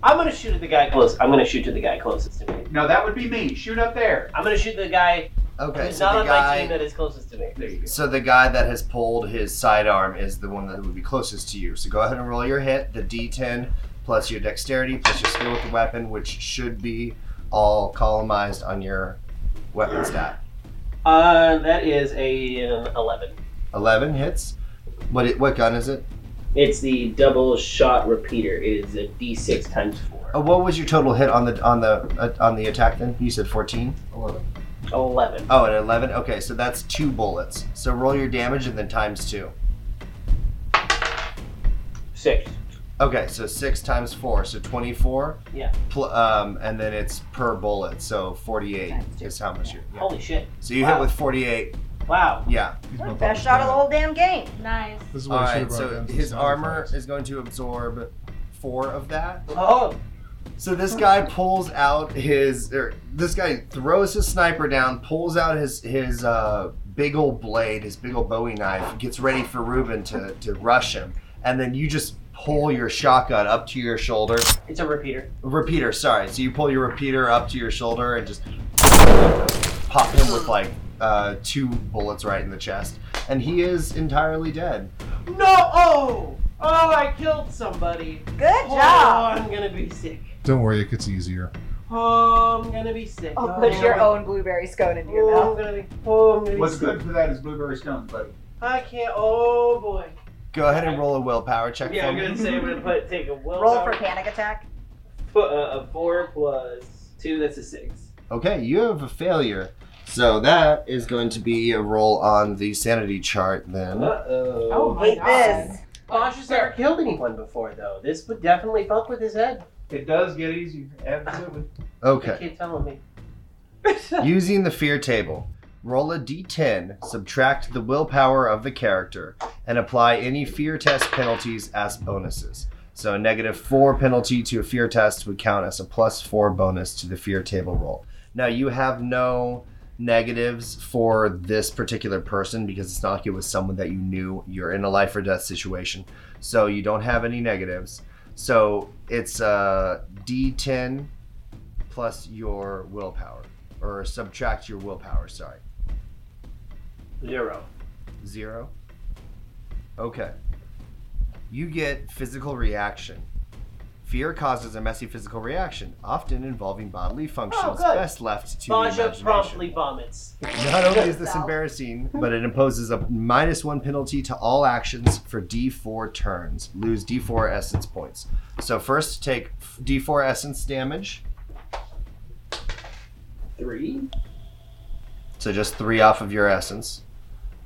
I'm gonna shoot at the guy close. I'm gonna shoot to the guy closest to me. No, that would be me. Shoot up there. I'm gonna shoot the guy okay. who's So not the on my guy. team that is closest to me. There you go. So the guy that has pulled his sidearm is the one that would be closest to you. So go ahead and roll your hit, the D10 plus your dexterity plus your skill with the weapon, which should be all columnized on your weapon stat. Uh, that is a um, 11. 11 hits. What it, what gun is it? It's the double shot repeater. It is a D6 times four. Oh, what was your total hit on the on the uh, on the attack then? You said 14. 11. 11. Oh, an 11. Okay, so that's two bullets. So roll your damage and then times two. Six. Okay, so six times four, so 24. Yeah. Pl- um, and then it's per bullet, so 48 Times two. is how much you. Yeah. Holy shit. So you Wow. hit with 48. Wow. Yeah. He's my Best fucking shot of the whole damn game. Nice. This is All what I should right. have brought So down his armor sacrifice. is going to absorb four of that. Oh, So this guy pulls out his. Or this guy throws his sniper down, pulls out his his uh, big old blade, his big old Bowie knife, gets ready for Ruben to to rush him, and then you just pull your shotgun up to your shoulder. it's a repeater. Repeater, sorry. So you pull your repeater up to your shoulder and just pop him with like uh, two bullets right in the chest, and he is entirely dead. No! Oh! Oh, I killed somebody. Good Oh, job. I'm gonna be sick. Don't worry, it gets easier. Oh, I'm gonna be sick. Oh, oh, put your own blueberry scone into be- your Oh, I'm mouth. gonna be. Oh, I'm gonna be What's sick. good for that is blueberry stones, buddy. I can't. Oh boy. Go ahead and roll a willpower check Yeah, for I'm me. gonna say I'm gonna put take a will. Roll for panic attack. Put uh, a four plus two. That's a six. Okay, you have a failure. So that is going to be a roll on the sanity chart then. Uh oh. Oh my Hate God. this. Bosch never killed anyone before, though. This would definitely fuck with his head. It does get easier. Absolutely. They Okay. keep telling me. <laughs> Using the fear table, roll a d10, subtract the willpower of the character, and apply any fear test penalties as bonuses. So a negative four penalty to a fear test would count as a plus four bonus to the fear table roll. Now you have no negatives for this particular person because it's not like it was someone that you knew. You're in a life or death situation, so you don't have any negatives. So it's uh, a d10 plus your willpower or subtract your willpower, sorry. Zero. Zero. Okay. You get physical reaction. Fear causes a messy physical reaction, often involving bodily oh, functions good. best left to the Baja imagination. promptly vomits. <laughs> Not only is this embarrassing, but it imposes a minus one penalty to all actions for D4 turns. Lose D4 essence points. So first take D4 essence damage. Three. So just three off of your essence.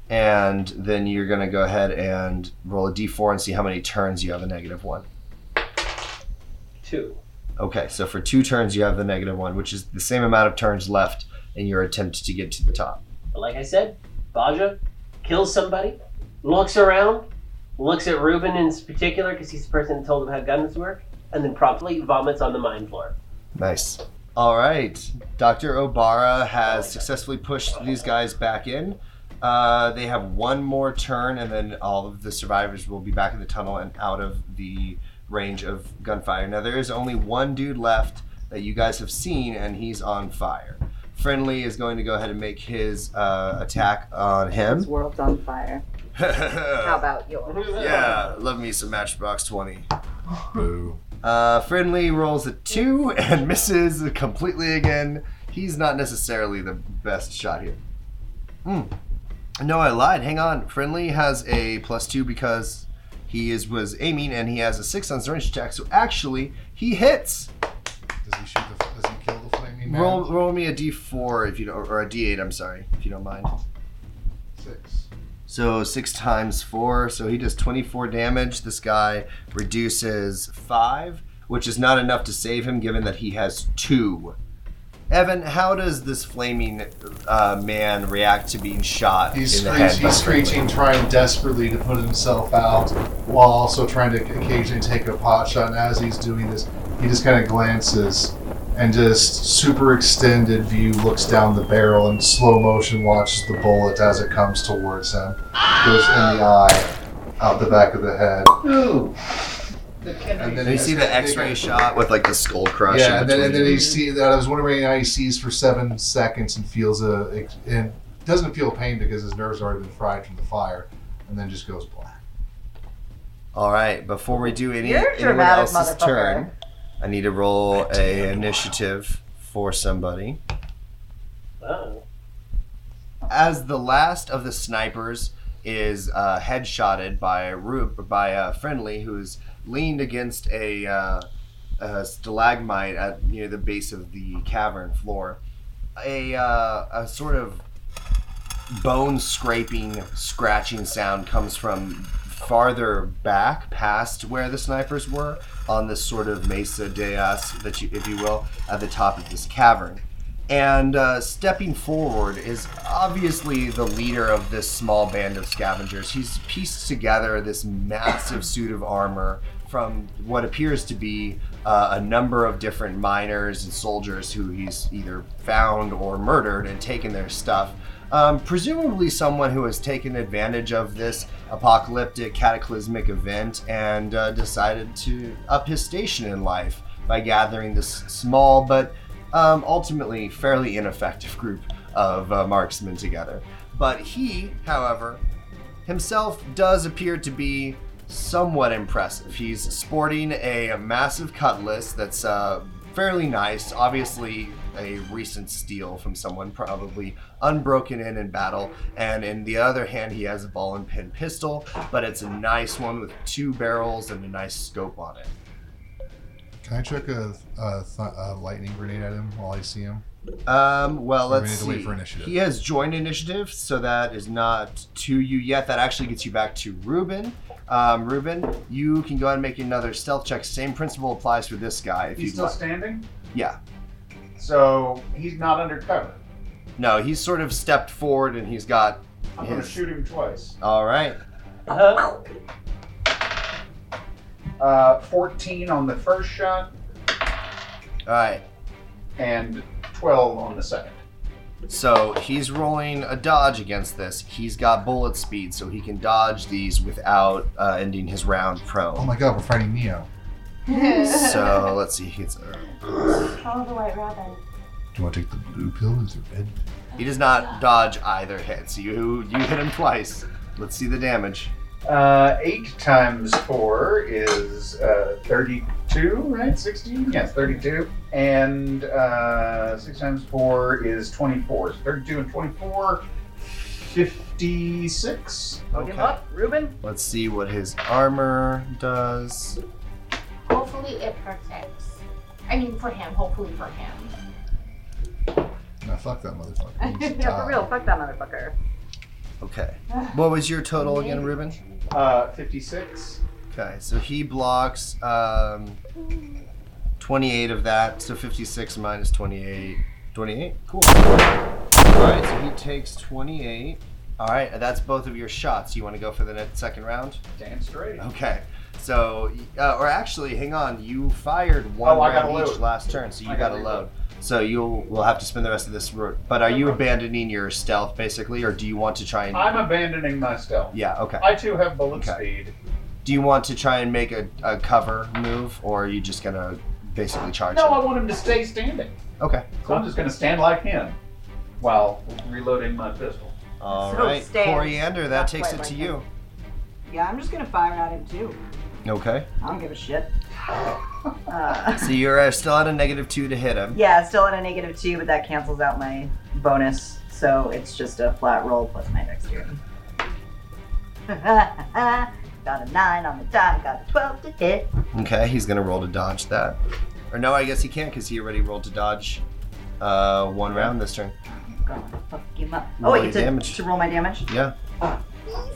And then you're going to go ahead and roll a d4 and see how many turns you have a negative one. Two. Okay, so for two turns you have the negative one, which is the same amount of turns left in your attempt to get to the top. But like I said, Baja kills somebody, looks around, looks at Ruben in particular because he's the person that told him how guns work, and then promptly vomits on the mine floor. Nice. All right. Dr. Obara has successfully pushed these guys back in. Uh, they have one more turn, and then all of the survivors will be back in the tunnel and out of the range of gunfire. Now, there is only one dude left that you guys have seen, and he's on fire. Friendly is going to go ahead and make his uh, attack on him. This world's on fire. <laughs> How about yours? yeah, love me some Matchbox 20. <laughs> Boo. Uh, friendly rolls a two and <laughs> misses completely again. He's not necessarily the best shot here. Hmm. No, I lied. Hang on. Friendly has a plus two because he is was aiming and he has a six on his range attack. So actually, he hits. Does he shoot the? Does he kill the flaming man? Roll roll me a d4 if you don't, or a d8. I'm sorry if you don't mind. Six. So six times four, so he does 24 damage. This guy reduces five, which is not enough to save him, given that he has two. Evan, how does this flaming uh, man react to being shot He's, in the screech, head? he's screeching, trying desperately to put himself out, while also trying to occasionally take a pot shot. And as he's doing this, he just kind of glances and just super extended view looks down the barrel and slow motion watches the bullet as it comes towards him. Goes in the eye, out the back of the head. Ooh. And then And you see the X-ray shot with like the skull crush. Yeah, in and then, and then between. he see that I was wondering how he sees for seven seconds and feels a and doesn't feel pain because his nerves already been fried from the fire, and then just goes black. All right, before we do any You're anyone dramatic else's turn, I need to roll a initiative for somebody. Oh. as the last of the snipers is uh, headshotted by Rube, by a friendly who's leaned against a, uh, a stalagmite at near the base of the cavern floor. A, uh, a sort of bone scraping, scratching sound comes from farther back past where the snipers were on this sort of mesa dais that you, if you will, at the top of this cavern. And uh, stepping forward is obviously the leader of this small band of scavengers. He's pieced together this massive <coughs> suit of armor from what appears to be uh, a number of different miners and soldiers who he's either found or murdered and taken their stuff. Um, presumably, someone who has taken advantage of this apocalyptic, cataclysmic event and uh, decided to up his station in life by gathering this small but um, ultimately fairly ineffective group of uh, marksmen together. But he, however, himself does appear to be somewhat impressive. He's sporting a massive cutlass that's uh, fairly nice, obviously a recent steal from someone, probably unbroken in in battle. And in the other hand, he has a ball and pin pistol, but it's a nice one with two barrels and a nice scope on it. Can I chuck a, a, th- a lightning grenade at him while I see him? Um, well, Or we let's need to wait see. for initiative? He has joined initiative, so that is not to you yet. That actually gets you back to Ruben. Um, Ruben, you can go ahead and make another stealth check. Same principle applies for this guy. If He's you still like. standing, Yeah. so he's not undercover. No, he's sort of stepped forward and he's got I'm going to his. shoot him twice. All right. Uh, Uh, 14 on the first shot All right. and 12 on the second. So he's rolling a dodge against this. He's got bullet speed, so he can dodge these without uh, ending his round pro. Oh prone. my god, we're fighting Neo. <laughs> So let's see. He, gets, uh, Follow the white rabbit. Do you want to take the blue pill? Is it red? he does not dodge either hit. So you you hit him twice. Let's see the damage. Uh, 8 times 4 is uh, 32, right? 16? Yes, 32. And uh, 6 times 4 is 24. So 32 and 24, 56. Hook him Okay. up, Ruben. Let's see what his armor does. Hopefully it protects. I mean, for him. Hopefully for him. No, fuck that motherfucker. He yeah, <laughs> for real. Fuck that motherfucker. Okay. What was your total again, Ruben? Uh, 56. Okay, so he blocks um, 28 of that, so 56 minus 28. 28? Cool. Alright, so he takes 28. Alright, that's both of your shots. You want to go for the next, second round? Damn straight. Okay. So, uh, or actually, hang on. You fired one Oh, I gotta round each last turn, so you I got gotta to load. So you'll we'll have to spend the rest of this route. But are you abandoning your stealth basically, or do you want to try and? I'm abandoning my stealth. yeah. Okay. I too have bullet Okay. speed. Do you want to try and make a, a cover move, or are you just gonna basically charge No, him? I want him to stay standing. Okay. So I'm just going to stand like him while reloading my pistol. All So right, stand. Coriander, that Not takes quite it to like you. Yeah, I'm just gonna fire at him too. Okay. I don't give a shit. Uh, <laughs> So you're uh, still at a negative two to hit him. yeah, still at a negative two, but that cancels out my bonus, so it's just a flat roll plus my dexterity. <laughs> got a nine on the die, got a twelve to hit. Okay, he's gonna roll to dodge that. Or no, I guess he can't because he already rolled to dodge uh, one round this turn. Gonna fuck him up. Roll Oh wait, your to, damage. to roll my damage. Yeah.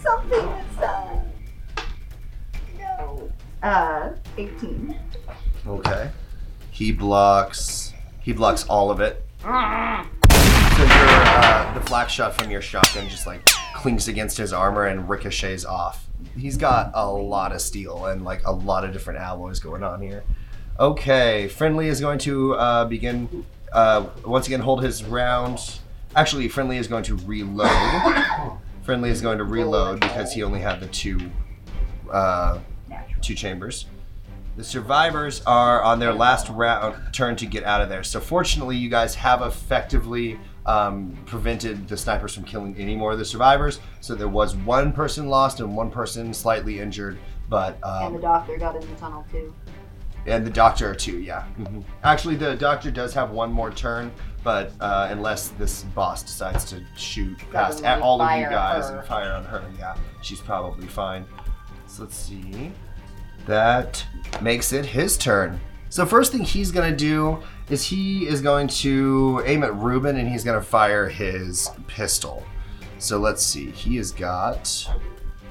Something this time. No. Uh, 18. Okay. He blocks. He blocks all of it. Ah. So your uh, the flak shot from your shotgun just like clinks against his armor and ricochets off. He's got a lot of steel and like a lot of different alloys going on here. Okay, friendly is going to uh, begin uh, once again hold his round. Actually, friendly is going to reload. <coughs> friendly is going to reload because he only had the two uh, two chambers. The survivors are on their last round turn to get out of there. So fortunately, you guys have effectively um, prevented the snipers from killing any more of the survivors. So there was one person lost and one person slightly injured, but um, and the doctor got in the tunnel too. and the doctor too. Yeah. Actually, the doctor does have one more turn, but uh, unless this boss decides to shoot past Doesn't at all of you guys her. and fire on her, yeah, she's probably fine. So let's see. That makes it his turn. So first thing he's gonna do is he is going to aim at Ruben and he's gonna fire his pistol. So let's see. He has got.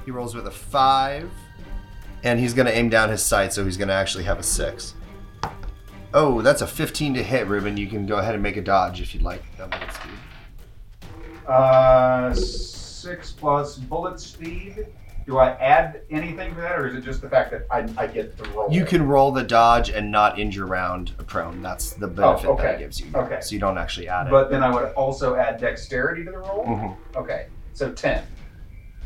He rolls with a five, and he's gonna aim down his sight, so he's gonna actually have a six. Oh, that's a 15 to hit, Ruben. You can go ahead and make a dodge if you'd like. That movement speed. Uh, six plus bullet speed. Do I add anything for that, or is it just the fact that I, I get to roll? You can roll the dodge and not injure round a prone. That's the benefit Oh, okay. that it gives you. Okay. So you don't actually add it. But then I would also add dexterity to the roll. Mhm. Okay, so ten.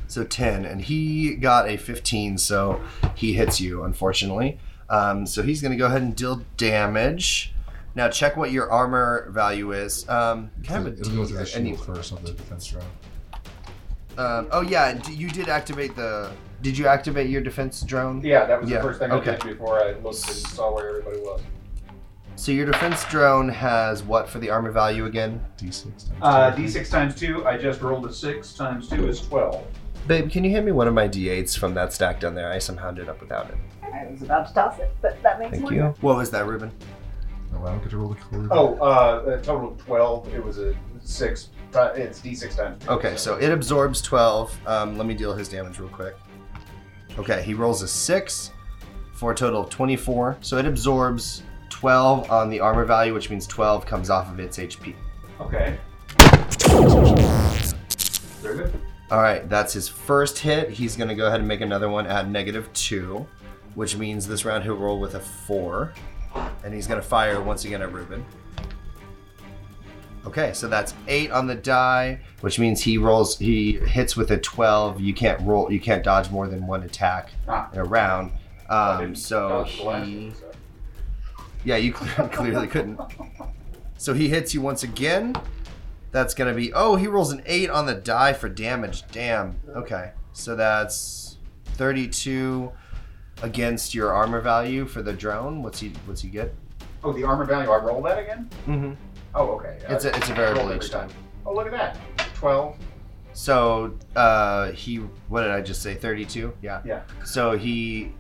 So 10, and he got a 15, so he hits you, unfortunately. Um, so he's going to go ahead and deal damage. Now check what your armor value is. Um, can I have a It'll go through the D- any- shield first on the defense drone. Um, oh yeah, d- you did activate the. Did you activate your defense drone? Yeah, that was Yeah, the first thing okay. I did before I looked and saw where everybody was. So your defense drone has what for the armor value again? D6 times Uh, two. D6 times two. I just rolled a six times two is twelve. Babe, can you hand me one of my d8s from that stack down there? I somehow ended up without it. I was about to toss it, but that makes Thank more you. What was that, Ruben? Oh, I don't get to roll the code. Oh, uh, a total of twelve. It was a six. It's D6 times. Okay, so it absorbs 12. Um, let me deal his damage real quick. Okay, he rolls a 6 for a total of 24. So it absorbs 12 on the armor value, which means 12 comes off of its HP. Okay. Very good. All right, that's his first hit. He's going to go ahead and make another one at negative 2, which means this round he'll roll with a 4. And he's going to fire once again at Ruben. Okay, so that's 8 on the die, which means he rolls he hits with a 12. You can't roll you can't dodge more than one attack Ah. in a round. Um, so dodge the last he. Yeah, you <laughs> clearly couldn't. So he hits you once again. That's gonna be oh he rolls an eight on the die for damage. Damn. Okay, so that's thirty-two against your armor value for the drone. What's he What's he get? Oh, the armor value. I roll that again. Mm-hmm. Oh, okay. It's a it's a variable each time. Oh, look at that. Twelve. So uh, he what did I just say? Thirty-two. Yeah. Yeah. So he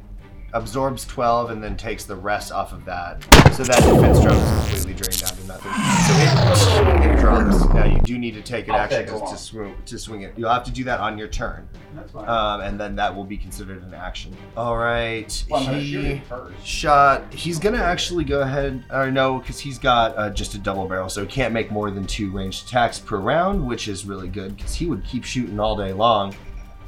absorbs 12 and then takes the rest off of that. So that defense drone is completely drained down to nothing. So it, it drops. Now you do need to take an I'll action take to, to, swing, to swing it. You'll have to do that on your turn. That's fine. Um, and then that will be considered an action. All right. Well, I'm gonna shoot he shot. He's gonna actually go ahead. Or no, because he's got uh, just a double barrel, so he can't make more than two ranged attacks per round, which is really good because he would keep shooting all day long.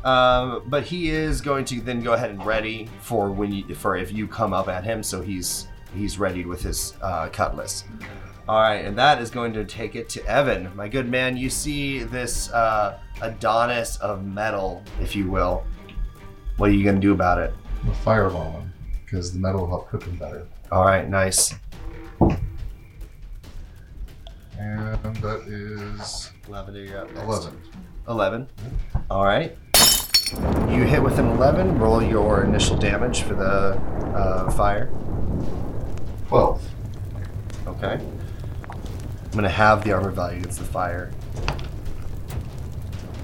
Um, but he is going to then go ahead and ready for when you for if you come up at him, so he's he's readied with his uh, cutlass. All right, and that is going to take it to Evan, my good man. You see this uh, Adonis of metal, if you will. What are you gonna do about it? A fireball him because the metal will help cook him better. All right, nice. And that is 11, you're up next. 11. 11. All right. You hit with an 11. Roll your initial damage for the uh, fire. 12. Okay. I'm gonna have the armor value against the fire.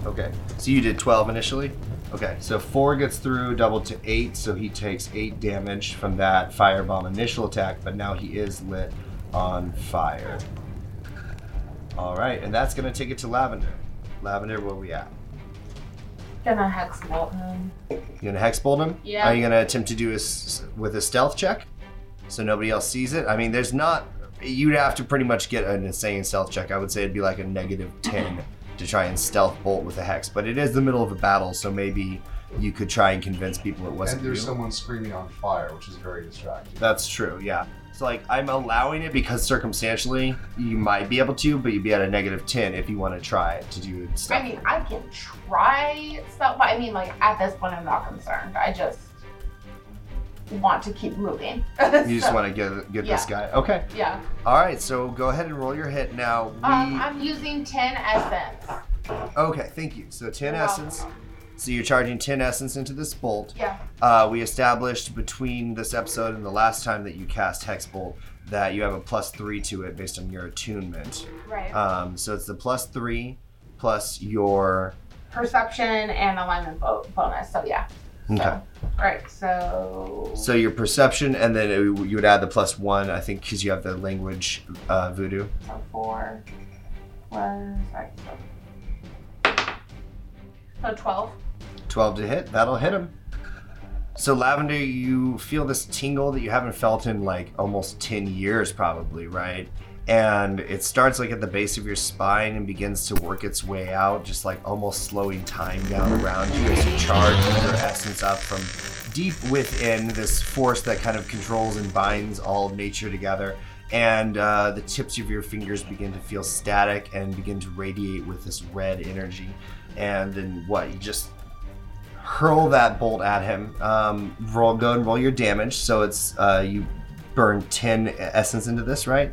Okay. So you did 12 initially? Okay, so 4 gets through, doubled to 8, so he takes 8 damage from that firebomb initial attack, but now he is lit on fire. Alright, and that's gonna take it to Lavender. Lavender, where we at? Gonna hex bolt him. You gonna hex bolt him? Yeah. Are you gonna attempt to do a s with a stealth check, so nobody else sees it? I mean, there's not. You'd have to pretty much get an insane stealth check. I would say it'd be like a negative <laughs> ten to try and stealth bolt with a hex. But it is the middle of a battle, so maybe you could try and convince people it wasn't and there's you. someone screaming on fire, which is very distracting. That's true. Yeah. So like I'm allowing it because circumstantially you might be able to, but you'd be at a negative ten if you want to try to do stealth. I mean, I can try stuff, but I mean, like at this point, I'm not concerned. I just want to keep moving. <laughs> you just want to get get this guy. Okay. Yeah. All right. So go ahead and roll your hit now. We Um, I'm using 10 essence. Okay, thank you. So 10 You're essence. welcome. So you're charging 10 essence into this bolt. Yeah. Uh, we established between this episode and the last time that you cast Hex Bolt that you have a plus three to it based on your attunement. Right. Um, so it's the plus three plus your. Perception and alignment bo- bonus. So yeah. Okay. All right. So. So your perception, and then it, you would add the plus one, I think, because you have the language uh, voodoo. So four was sorry, so, so twelve. 12 to hit. That'll hit him. So, Lavender, you feel this tingle that you haven't felt in like almost 10 years, probably, right? And it starts like at the base of your spine and begins to work its way out, just like almost slowing time down around you as you charge your essence up from deep within this force that kind of controls and binds all of nature together. And uh, the tips of your fingers begin to feel static and begin to radiate with this red energy. And then what? You just hurl that bolt at him. Um, roll, go and roll your damage. So it's uh, you burn ten essence into this, right?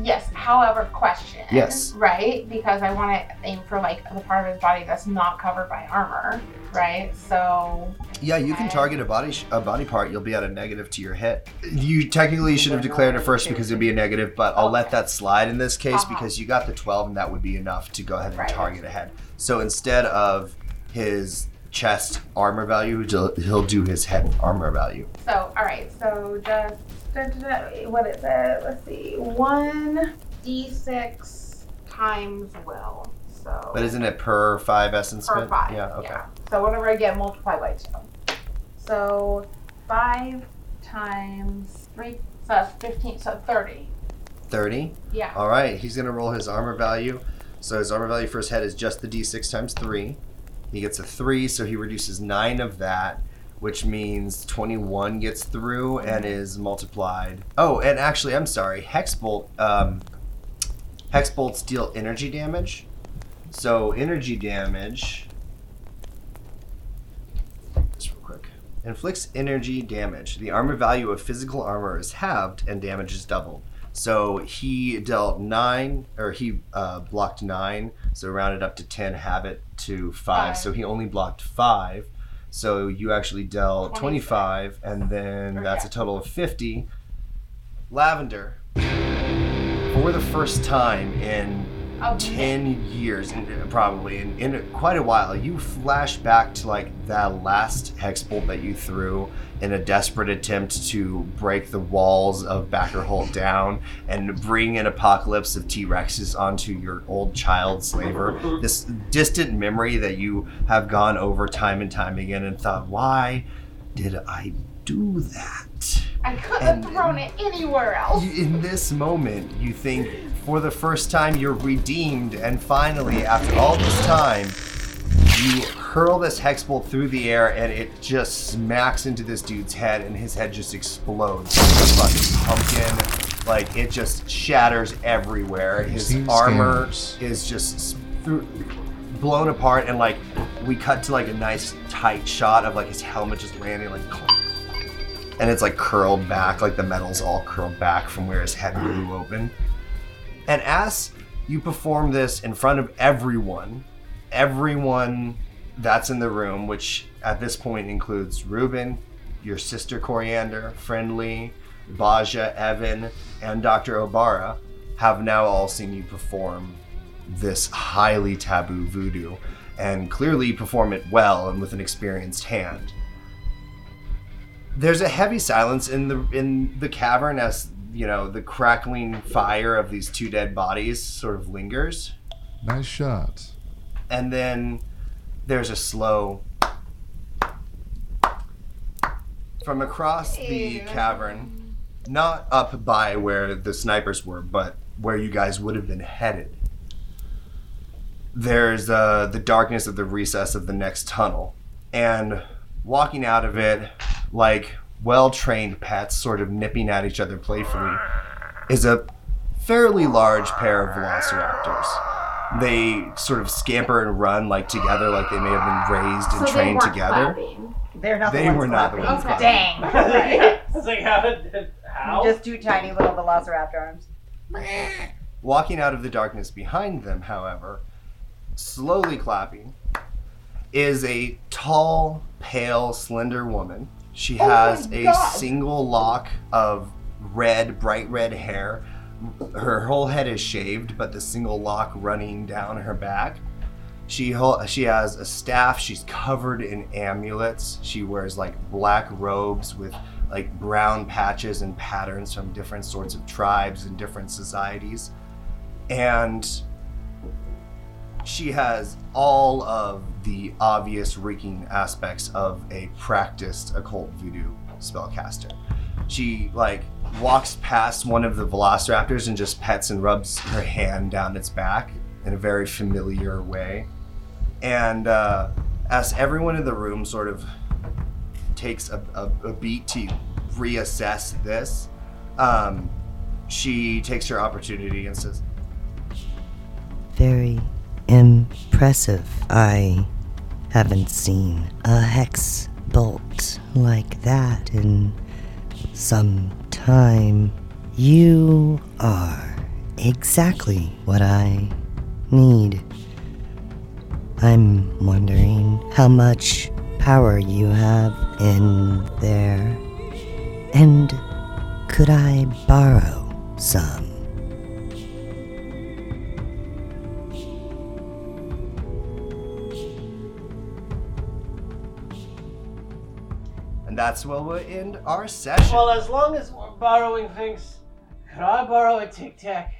Yes. However, question. Yes. Right, because I want to aim for like the part of his body that's not covered by armor. Right. So. Yeah, you can target a body sh- a body part. You'll be at a negative to your hit. You technically should have declared it first because it'd be a negative, but I'll let that slide in this case because you got the twelve, and that would be enough to go ahead and Right. target a head. So instead of his chest armor value, he'll- do his head armor value. So all right. So just da, da, da, what is it? Let's see. One d six times will. So. But isn't it per five essence? Per spent? five. Yeah. Okay. So whatever I get, multiply by two. So five times three, so that's fifteen. So thirty. 30. Yeah. All right, he's going to roll his armor value. So his armor value for his head is just the d6 times 3. He gets a 3, so he reduces 9 of that, which means 21 gets through and is multiplied. Oh, and actually, I'm sorry. Hexbolt, um, Hexbolts deal energy damage. So energy damage. Real quick. Inflicts energy damage. The armor value of physical armor is halved and damage is doubled. So he dealt nine, or he uh, blocked nine. So rounded up to ten, have it to five. So he only blocked five. So you actually dealt 25, and then that's a total of 50. Lavender, for the first time in 10 years, and probably in, in quite a while, you flash back to like that last hex bolt that you threw in a desperate attempt to break the walls of Backerholt down and bring an apocalypse of T Rexes onto your old child slaver. This distant memory that you have gone over time and time again and thought, why did I do that? I could have thrown it anywhere else. In this moment, you think for the first time you're redeemed, and finally, after all this time, you hurl this hex bolt through the air, and it just smacks into this dude's head, and his head just explodes like a fucking pumpkin. Like it just shatters everywhere. His armor is just through, blown apart, and like we cut to like a nice tight shot of like his helmet just landing like. clunk, and it's like curled back, like the metal's all curled back from where his head blew open. And as you perform this in front of everyone, everyone that's in the room, which at this point includes Ruben, your sister Coriander, Friendly, Baja, Evan, and Dr. Obara, have now all seen you perform this highly taboo voodoo and clearly perform it well and with an experienced hand. There's a heavy silence in the in the cavern as you know the crackling fire of these two dead bodies sort of lingers, Nice shot. and then there's a slow from across the cavern, not up by where the snipers were, but where you guys would have been headed. There's uh, the darkness of the recess of the next tunnel, and walking out of it like well-trained pets, sort of nipping at each other playfully, is a fairly large pair of velociraptors. They sort of scamper and run like together, like they may have been raised and So trained weren't together. clapping. They're not the They ones were not the clapping. ones clapping. Dang. it's like how? How? Just two tiny little velociraptor arms. Walking out of the darkness behind them, however, slowly clapping, is a tall, pale, slender woman. She Oh has a God. single lock of red, bright red hair. Her whole head is shaved, but the single lock running down her back. She hol- she has a staff. She's covered in amulets. She wears like black robes with like brown patches and patterns from different sorts of tribes and different societies. And she has all of the obvious reeking aspects of a practiced occult voodoo spellcaster. She like walks past one of the velociraptors and just pets and rubs her hand down its back in a very familiar way. And uh, as everyone in the room sort of takes a, a, a beat to reassess this, um, she takes her opportunity and says, Very impressive. I haven't seen a hex bolt like that in some time. You are exactly what I need. I'm wondering how much power you have in there. And could I borrow some? That's where we'll end our session. Well, as long as we're borrowing things, could I borrow a Tic Tac?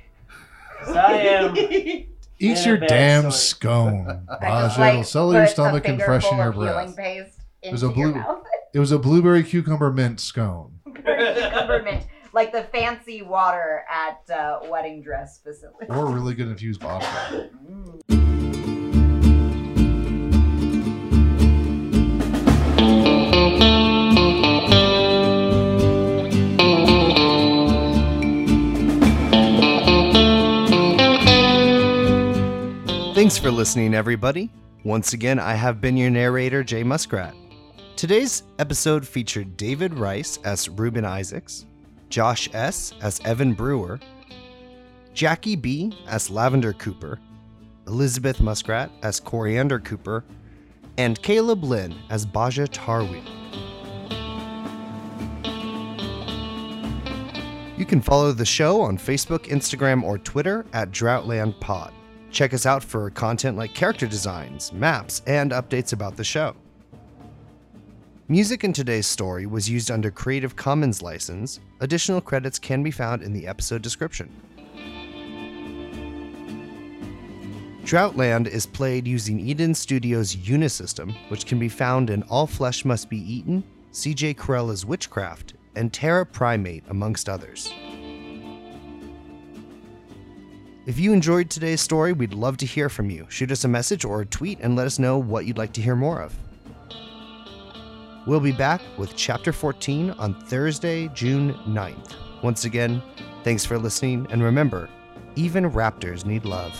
Because I am. <laughs> Eat your damn story. scone. <laughs> I like, it'll settle your stomach and freshen your breath. paste It was a into your blue. mouth. <laughs> It was a blueberry cucumber mint scone. Cucumber mint, like the fancy water at uh, wedding dress facility. Or really good infused vodka. Thanks for listening, everybody. Once again, I have been your narrator, Jay Muskrat. Today's episode featured David Rice as Ruben Isaacs, Josh S. as Evan Brewer, Jackie B. as Lavender Cooper, Elizabeth Muskrat as Coriander Cooper, and Caleb Lynn as Baja Tarwi. You can follow the show on Facebook, Instagram, or Twitter at Droughtland Pod. Check us out for content like character designs, maps, and updates about the show. Music in today's story was used under Creative Commons license. Additional credits can be found in the episode description. Droughtland is played using Eden Studios' Unisystem, which can be found in All Flesh Must Be Eaten, CJ Carella's Witchcraft, and Terra Primate, amongst others. If you enjoyed today's story, we'd love to hear from you. Shoot us a message or a tweet and let us know what you'd like to hear more of. We'll be back with Chapter 14 on Thursday, June 9th. Once again, thanks for listening, and remember, even raptors need love.